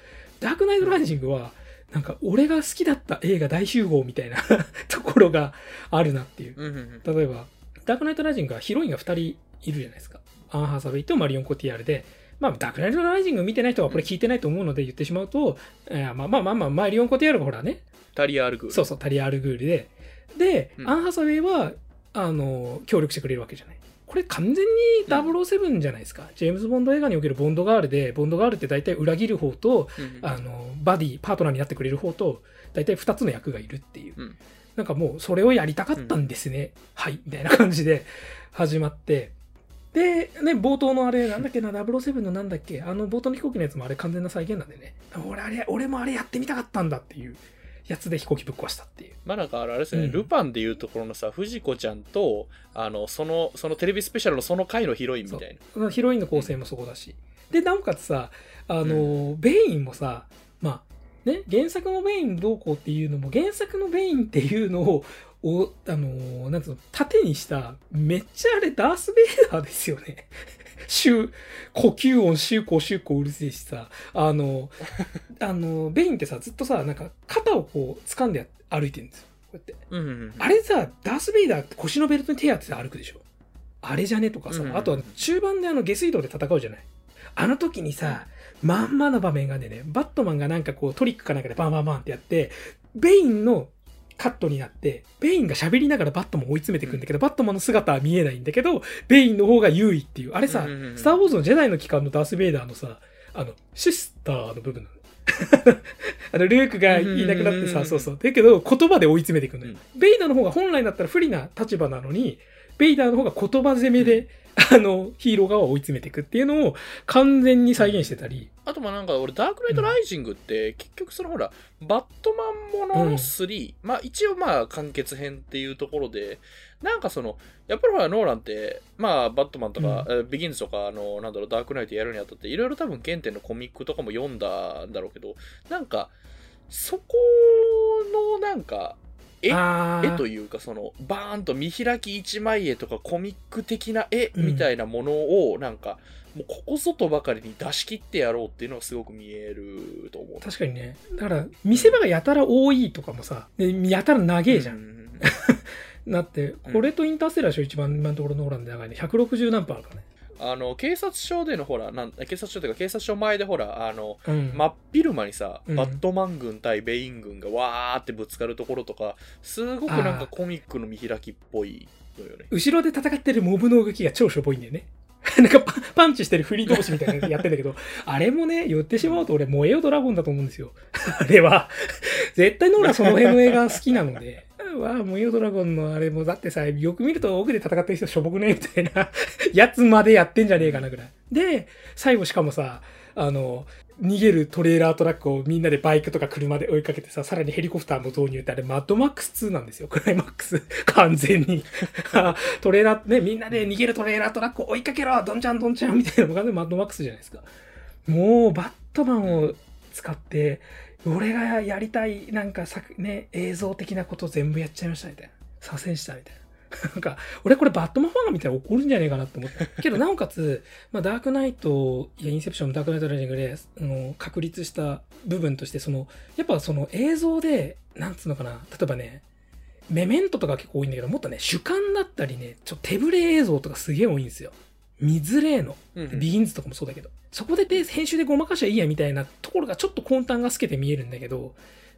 S2: ダークナイトライジングは、なんか俺が好きだった映画大集合みたいな ところがあるなっていう。
S1: うんうんうん。
S2: 例えば、ダークナイトライジングはヒロインが2人いるじゃないですか。アン・ハーサウェイとマリオン・コティアールで、まあ、ダークナイトライジング見てない人はこれ聞いてないと思うので言ってしまうと、えーまあまあまあまあ、マリオン・コティアールがほらね、
S1: タリア・アル・グール。
S2: そうそう、タリア・アル・グールで、で、
S1: うん
S2: アン・ハサウェイは、あの、協力してくれるわけじゃない。これ完全に007じゃないですか。ジェームズ・ボンド映画におけるボンドガールで、ボンドガールって大体裏切る方と、
S1: うんうん
S2: あの、バディ、パートナーになってくれる方と、大体2つの役がいるっていう。
S1: うん
S2: なんかもう、それをやりたかったんですね。はい、みたいな感じで 始まって。で、ね、冒頭のあれ、なんだっけな、007のなんだっけ、あの冒頭の飛行機のやつもあれ完全な再現なんでね。俺あれ、俺もあれやってみたかったんだっていうやつで飛行機ぶっ壊したっていう。
S1: まあなんかあれですね、
S2: うん
S1: ルパンでいうところのさ、藤子ちゃんと、あの、その、そのテレビスペシャルのその回のヒロインみたいな。
S2: ヒロインの構成もそこだし。で、なおかつさ、あの、ベインもさ、まあ、ね、原作のベインどうこうっていうのも、原作のベインっていうのを、お、あの、なんつうの、盾にした、めっちゃあれダース・ベイダーですよね。シュー、呼吸音、シューコー、シューコーうるせえしさ、あの、あの、ベインってさ、ずっとさ、なんか、肩をこう、掴んで歩いてるんですよ。うやって。
S1: うんうんうん。
S2: あれさ、ダース・ベイダーって腰のベルトに手当てて歩くでしょあれじゃねとかさ、
S1: うん
S2: あとは中盤であの下水道で戦うじゃないあの時にさ、まんまの場面がね、バットマンがなんかこうトリックかなんかでバンバンバンってやって、ベインのカットになって、ベインが喋りながらバットマンを追い詰めていくんだけど、バットマンの姿は見えないんだけど、ベインの方が優位っていう。あれさ、
S1: うんうんうん
S2: スター・ウォーズのジェダイの帰還のダース・ベイダーのさ、あの、シスターの部分なの。あの、ルークがいなくなってさ、
S1: うんうんうんうん
S2: そうそう。だけど、言葉で追い詰めていくのよ。ベイダーの方が本来だったら不利な立場なのに、ベイダーの方が言葉攻めで、あの、ヒーロー側を追い詰めていくっていうのを完全に再現してたり、
S1: あとまあなんか俺、ダークナイトライジングって、結局そのほら、バットマンものの3、まあ一応まあ完結編っていうところで、なんかその、やっぱりほら、ノーランって、まあバットマンとか、えビギンズとか、あの、なんだろう、ダークナイトやるにあたって、いろいろ多分原典のコミックとかも読んだんだろうけど、なんか、そこのなんか、え
S2: あー
S1: 絵というかそのバーンと見開き一枚絵とかコミック的な絵みたいなものをなんか、もうここぞとばかりに出し切ってやろうっていうのがすごく見えると思う。
S2: 確かにね。だから、見せ場がやたら多いとかもさ、でやたら長えじゃん。
S1: ん。
S2: なって、これとインターステラーでしょ、一番今のところノーランで長いね。160何分あるからね。
S1: あの、警察署でのほら、なん警察署というか警察署前でほら、あの、
S2: うん。
S1: 真っ昼間にさ、
S2: うん
S1: バットマン軍対ベイン軍がわーってぶつかるところとか、すごくなんかコミックの見開きっぽいのよね。
S2: 後ろで戦ってるモブの動きが超しょぼいんだよね。なんかパパンチしてるフリ同士みたいなのやってんだけど、あれもね、言ってしまうと俺、燃えよドラゴンだと思うんですよ。あれは。絶対ノーランその辺の映画好きなので。わあ、燃えよドラゴンのあれも、だってさ、よく見ると奥で戦ってる人しょぼくねみたいな やつまでやってんじゃねえかなぐらい。で、最後しかもさ、あの、逃げるトレーラートラックをみんなでバイクとか車で追いかけてさ、さらにヘリコプターも導入ってあれ、マッドマックス2なんですよ。クライマックス。完全に。トレーラー、ね、みんなで逃げるトレーラートラックを追いかけろどんちゃんどんちゃんみたいなのが完全にマッドマックスじゃないですか。もう、バットマンを使って、俺がやりたい、なんか作、ね、映像的なこと全部やっちゃいましたみたいな。左遷したみたいな。なんか、俺これバットマンファンが見たら怒るんじゃねえかなって思った。けど、なおかつ、まあ、ダークナイト、いや、インセプション、ダークナイトライジングで、あの、確立した部分として、その、やっぱその映像で、なんつうのかな、例えばね、メメントとか結構多いんだけど、もっとね、主観だったりね、ちょっと手ぶれ映像とかすげえ多いんですよ。見づれえの。ビギンズとかもそうだけど、そこでで編集でごまかしゃいいやみたいなところがちょっと混沌が透けて見えるんだけど、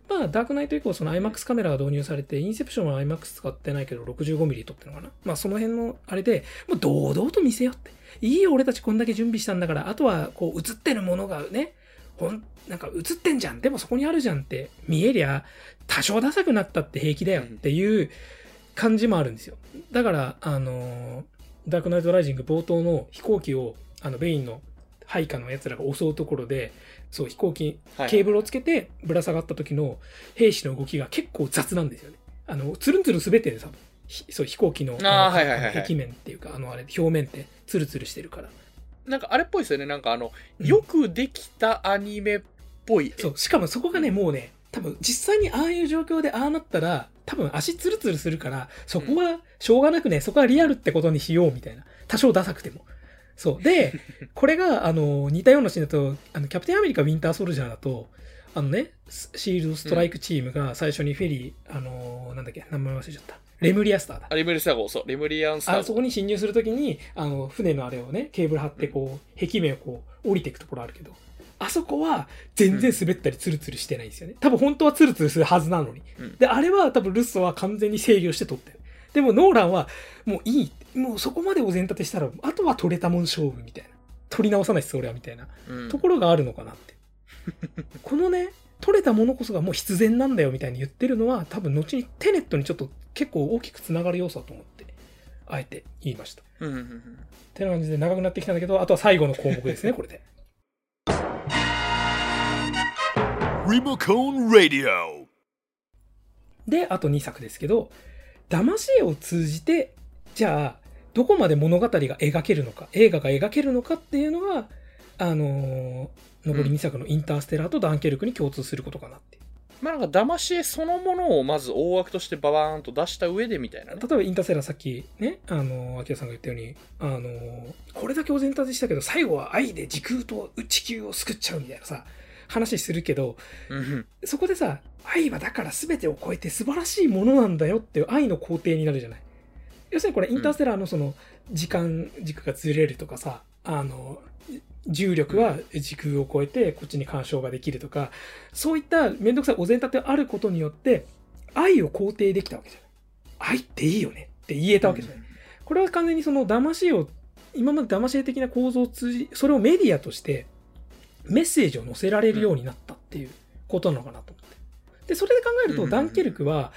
S2: まあ、ダークナイト以降、その IMAX カメラが導入されて、インセプションは IMAX 使ってないけど、65mm 撮ってるのかなまあ、その辺のあれで、もう堂々と見せようって。いいよ、俺たちこんだけ準備したんだから、あとは、こう、映ってるものがね、ほん、なんか映ってんじゃん。でもそこにあるじゃんって見えりゃ、多少ダサくなったって平気だよっていう感じもあるんですよ。だから、あのダークナイトライジング冒頭の飛行機を、あの、ベインの配下の奴らが襲うところで、そう、飛行機、
S1: はい
S2: ケーブルをつけてぶら下がった時の兵士の動きが結構雑なんですよね。あの、つるんつる滑ってるさ、ひそう、飛行機の、壁面っていうか、あの、あれ、表面ってツルツルしてるから。
S1: なんかあれっぽいですよね。なんかあの、
S2: うん
S1: よくできたアニメっぽい絵。
S2: そう、しかもそこがね、もうね、多分実際にああいう状況でああなったら、多分足ツルツルするから、そこはしょうがなくね、そこはリアルってことにしようみたいな。多少ダサくても。そう。で、これが、あの、似たようなシーンだと、あの、キャプテンアメリカウィンターソルジャーだと、あのね、スシールドストライクチームが最初にフェリー、あの、なんだっけ、名前忘れちゃった。レムリアスターだ
S1: あ。レムリアスター号、そう、レムリアンスター号。
S2: あそこに侵入するときに、あの、船のあれをね、ケーブル張って、こう、壁面をこう、降りていくところあるけど、あそこは全然滑ったりツルツルしてないんですよね。多分本当はツルツルするはずなのに。
S1: うん
S2: で、あれは多分ルッソは完全に制御して撮ってる。でもノーランは、もういい。もうそこまでお膳立てしたら、あとは取れたもん勝負みたいな。取り直さないっす、俺は、みたいな。
S1: うん
S2: ところがあるのかなって。このね、取れたものこそがもう必然なんだよみたいに言ってるのは、多分後にテネットにちょっと結構大きくつながる要素だと思って、あえて言いました。っ
S1: うんうんうん
S2: てな感じで長くなってきたんだけど、あとは最後の項目ですね、これで。
S3: Remocone Radio.
S2: で、あと2作ですけど、騙し絵を通じて、じゃあ、どこまで物語が描けるのか、映画が描けるのかっていうのが、あのー残り2作のインターステラーとダンケルクに共通することかなって。
S1: まあなんか騙し絵そのものをまず大枠としてババーンと出した上でみたいなね。
S2: 例えばインターセラーさっきね、あの、秋田さんが言ったように、あの、これだけお膳立てしたけど、最後は愛で時空と地球を救っちゃうみたいなさ、話するけど、
S1: うん。
S2: そこでさ、愛はだから全てを超えて素晴らしいものなんだよっていう愛の肯定になるじゃない。要するにこれインターステラーのその時間軸がずれるとかさ、あの、重力は時空を超えてこっちに干渉ができるとか、そういっためんどくさいお膳立てがあることによって、愛を肯定できたわけじゃない。愛っていいよねって言えたわけじゃない。これは完全にその騙しを、今まで騙し絵的な構造を通じ、それをメディアとしてメッセージを載せられるようになったっていうことなのかなと思って。で、それで考えると、ダンケルクは、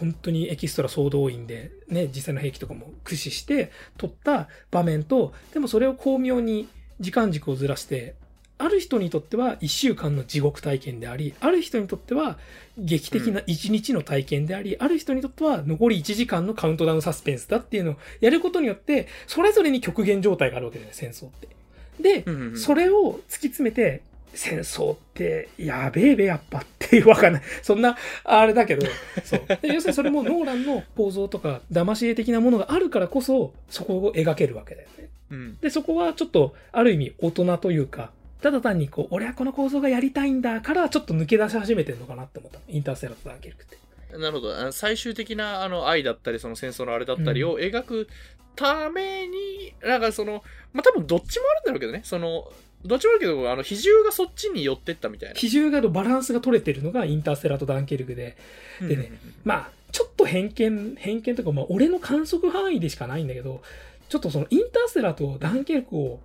S2: 本当にエキストラ総動員で、ね、実際の兵器とかも駆使して撮った場面と、でもそれを巧妙に時間軸をずらして、ある人にとっては1週間の地獄体験であり、ある人にとっては劇的な1日の体験であり、ある人にとっては残り1時間のカウントダウンサスペンスだっていうのをやることによって、それぞれに極限状態があるわけだよね、戦争って。で、
S1: うんうん
S2: それを突き詰めて、戦争ってやべえべ、やっぱっていうわかんない。そんな、あれだけど、そう。で要するにそれもノーランの構造とか、騙し絵的なものがあるからこそ、そこを描けるわけだよね。
S1: うん。
S2: で、そこはちょっと、ある意味大人というか、ただ単にこう、俺はこの構造がやりたいんだから、ちょっと抜け出し始めてるのかなって思った。インターステラーとダンケルクって。
S1: なるほど。最終的なあの愛だったり、その戦争のあれだったりを描くために、なんかその、まあ、多分どっちもあるんだろうけどね。その、どっちもあるけど、あの、比重がそっちに寄ってったみたいな。
S2: 比重がバランスが取れてるのがインターステラーとダンケルクで、でねまあ、ちょっと偏見、偏見とか、まあ、俺の観測範囲でしかないんだけど、ちょっとそのインターステラーとダンケルクを、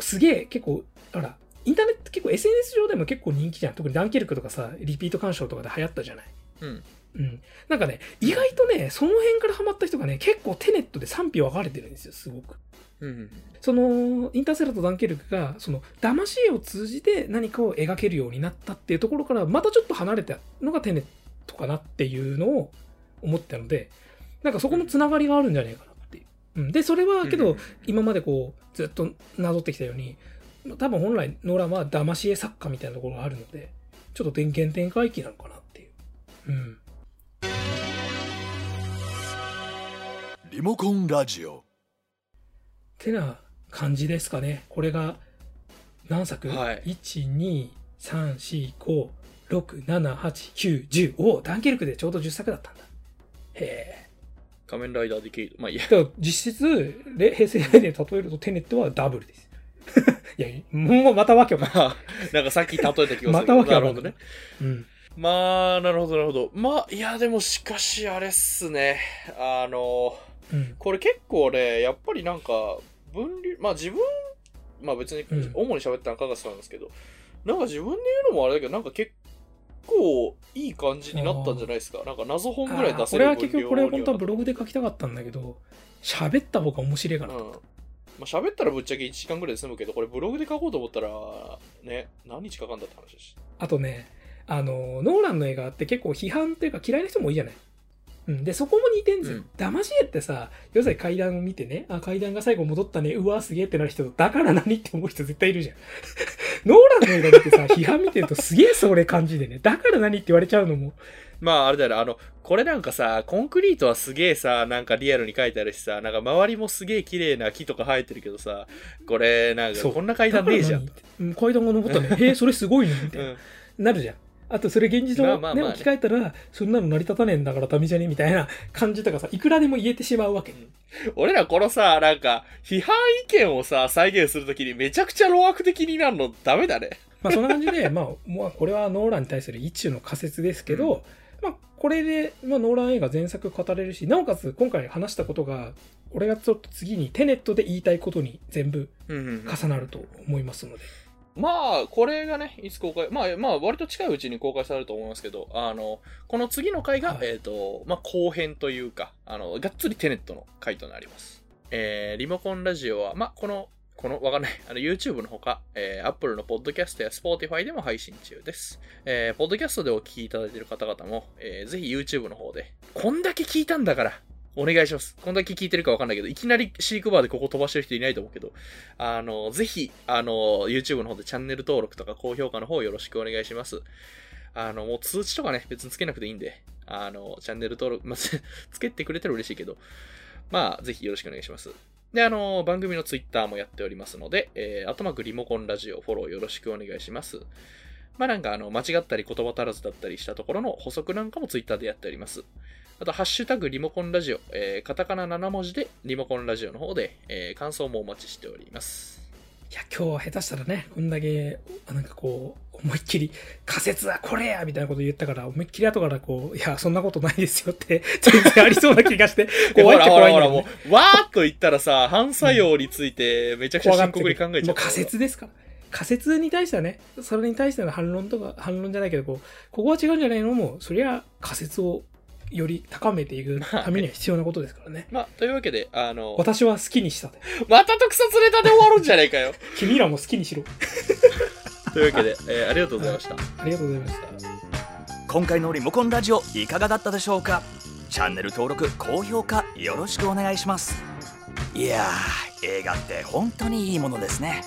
S2: すげえ結構、ほら、インターネット結構 SNS 上でも結構人気じゃん。特にダンケルクとかさ、リピート鑑賞とかで流行ったじゃない。
S1: うん。
S2: うん。なんかね、意外とね、その辺からハマった人がね、結構テネットで賛否分かれてるんですよ、すごく。
S1: うん。
S2: その、インターセラーとダンケルクが、その、騙し絵を通じて何かを描けるようになったっていうところから、またちょっと離れたのがテネットかなっていうのを思ったので、なんかそこのつながりがあるんじゃないかなっていう。うん。で、それはけど、
S1: うん
S2: 今までこう、ずっとなぞってきたように、多分本来、ノーランは騙し絵作家みたいなところがあるので、ちょっと原点回帰なのかなっていう。うん。
S3: リモコンラジオ
S2: てな感じですかね。これが何作、
S1: はい
S2: ?1、2、3、4、5、6、7、8、9、10。おダンケルクでちょうど10作だったんだ。へ
S1: 仮面ライダーディケイド。まあいいや。
S2: 実質、レ平成で例えるとテネットはダブルです。いや、もうまたわけわかんない。
S1: まあ、なんかさっき例えた気がするけど。
S2: またわけわかんない
S1: なるほどね。
S2: うん。
S1: まあ、なるほど、なるほど。まあ、いや、でもしかしあれっすね。あの、
S2: うん。
S1: これ結構ね、やっぱりなんか、分離、まあ自分、まあ別に
S2: うん、
S1: 主に喋ったのはかがさなんですけど、なんか自分で言うのもあれだけど、なんか結構いい感じになったんじゃないですか？なんか謎本ぐらい出せる
S2: これは結局これ
S1: 分量
S2: 本当はブログで書きたかったんだけど、喋った方が面白いかなと。
S1: うん。まあ喋ったらぶっちゃけ1時間ぐらいで済むけど、これブログで書こうと思ったら、ね、何日かかんだって話だし。
S2: あとね、あの、ノーランの映画って結構批判っていうか嫌いな人も多いじゃない？うん。で、そこも似てんですよ。
S1: うん
S2: 騙し絵ってさ、要するに階段を見てね、あ、階段が最後戻ったね、うわ、すげえってなる人と、だから何って思う人絶対いるじゃん。ノーランの映画見てさ、批判見てるとすげえそれ感じでね、だから何って言われちゃうのも、
S1: まああれだよね、あの、これなんかさ、コンクリートはすげえさ、なんかリアルに書いてあるしさ、なんか周りもすげえ綺麗な木とか生えてるけどさ、これなんかこんな階段ねえじゃん
S2: 階段が登ったね、へえ、それすごいね、みたいな。
S1: うん。
S2: なるじゃん。あと、それ現実のね、
S1: まあまあまあね
S2: 置き換えたら、そんなの成り立たねえんだからダメじゃねみたいな感じとかさ、いくらでも言えてしまうわけ。
S1: 俺らこのさ、なんか、批判意見をさ、再現するときにめちゃくちゃ老悪的になるのダメだね。
S2: まあそんな感じで、まあ、まあこれはノーランに対する一種の仮説ですけど、まあこれで、まあ、ノーラン映画前作語れるし、なおかつ今回話したことが、俺がちょっと次にテネットで言いたいことに全部
S1: うんうんうん
S2: 重なると思いますので。
S1: まあ、これがね、いつ公開、まあ、まあ、割と近いうちに公開されると思いますけど、あの、この次の回が、
S2: はい
S1: えっ、と、まあ、後編というか、あの、がっつりテネットの回となります。えー、リモコンラジオは、まあ、この、この、わかんない、あの、YouTube のほか、えー、Apple のポッドキャストや Spotify でも配信中です。えー、ポッドキャストでお聞きいただいている方々も、えー、ぜひ YouTube の方で、こんだけ聞いたんだから、お願いします。こんだけ聞いてるかわかんないけど、いきなり飼育バーでここ飛ばしてる人いないと思うけど、あの、ぜひ、あの、YouTube の方でチャンネル登録とか高評価の方よろしくお願いします。あの、もう通知とかね、別につけなくていいんで、あの、チャンネル登録、まあ、つけてくれたら嬉しいけど、まあ、ぜひよろしくお願いします。で、あの、番組の Twitter もやっておりますので、えー、あとまくリモコンラジオフォローよろしくお願いします。まあなんかあの、間違ったり言葉足らずだったりしたところの補足なんかもツイッターでやっております。あと、ハッシュタグリモコンラジオ、えーカタカナ7文字でリモコンラジオの方で、えー感想もお待ちしております。
S2: いや、今日は下手したらね、こんだけ、なんかこう、思いっきり、仮説はこれやみたいなこと言ったから、思いっきり後からこう、いや、そんなことないですよって、全然ありそうな気がして、怖いっちゃ怖いんだよ、ね。
S1: もう、わーっと言ったらさ、反作用についてめちゃくちゃ深刻に考えちゃう。
S2: もう仮説ですから。仮説に対してはね、それに対しての反論とか、反論じゃないけど、こう、ここは違うんじゃないのも、そりゃ仮説をより高めていくためには必要なことですからね。
S1: まあ、というわけで、あの、
S2: 私は好きにしたで。
S1: また特撮ネタで終わるんじゃねえかよ。
S2: 君らも好きにしろ。
S1: というわけで、えーありがとうございました。
S2: ありがとうございました。
S3: 今回のリモコンラジオいかがだったでしょうか？チャンネル登録高評価よろしくお願いしますいやー映画って本当にいいものですね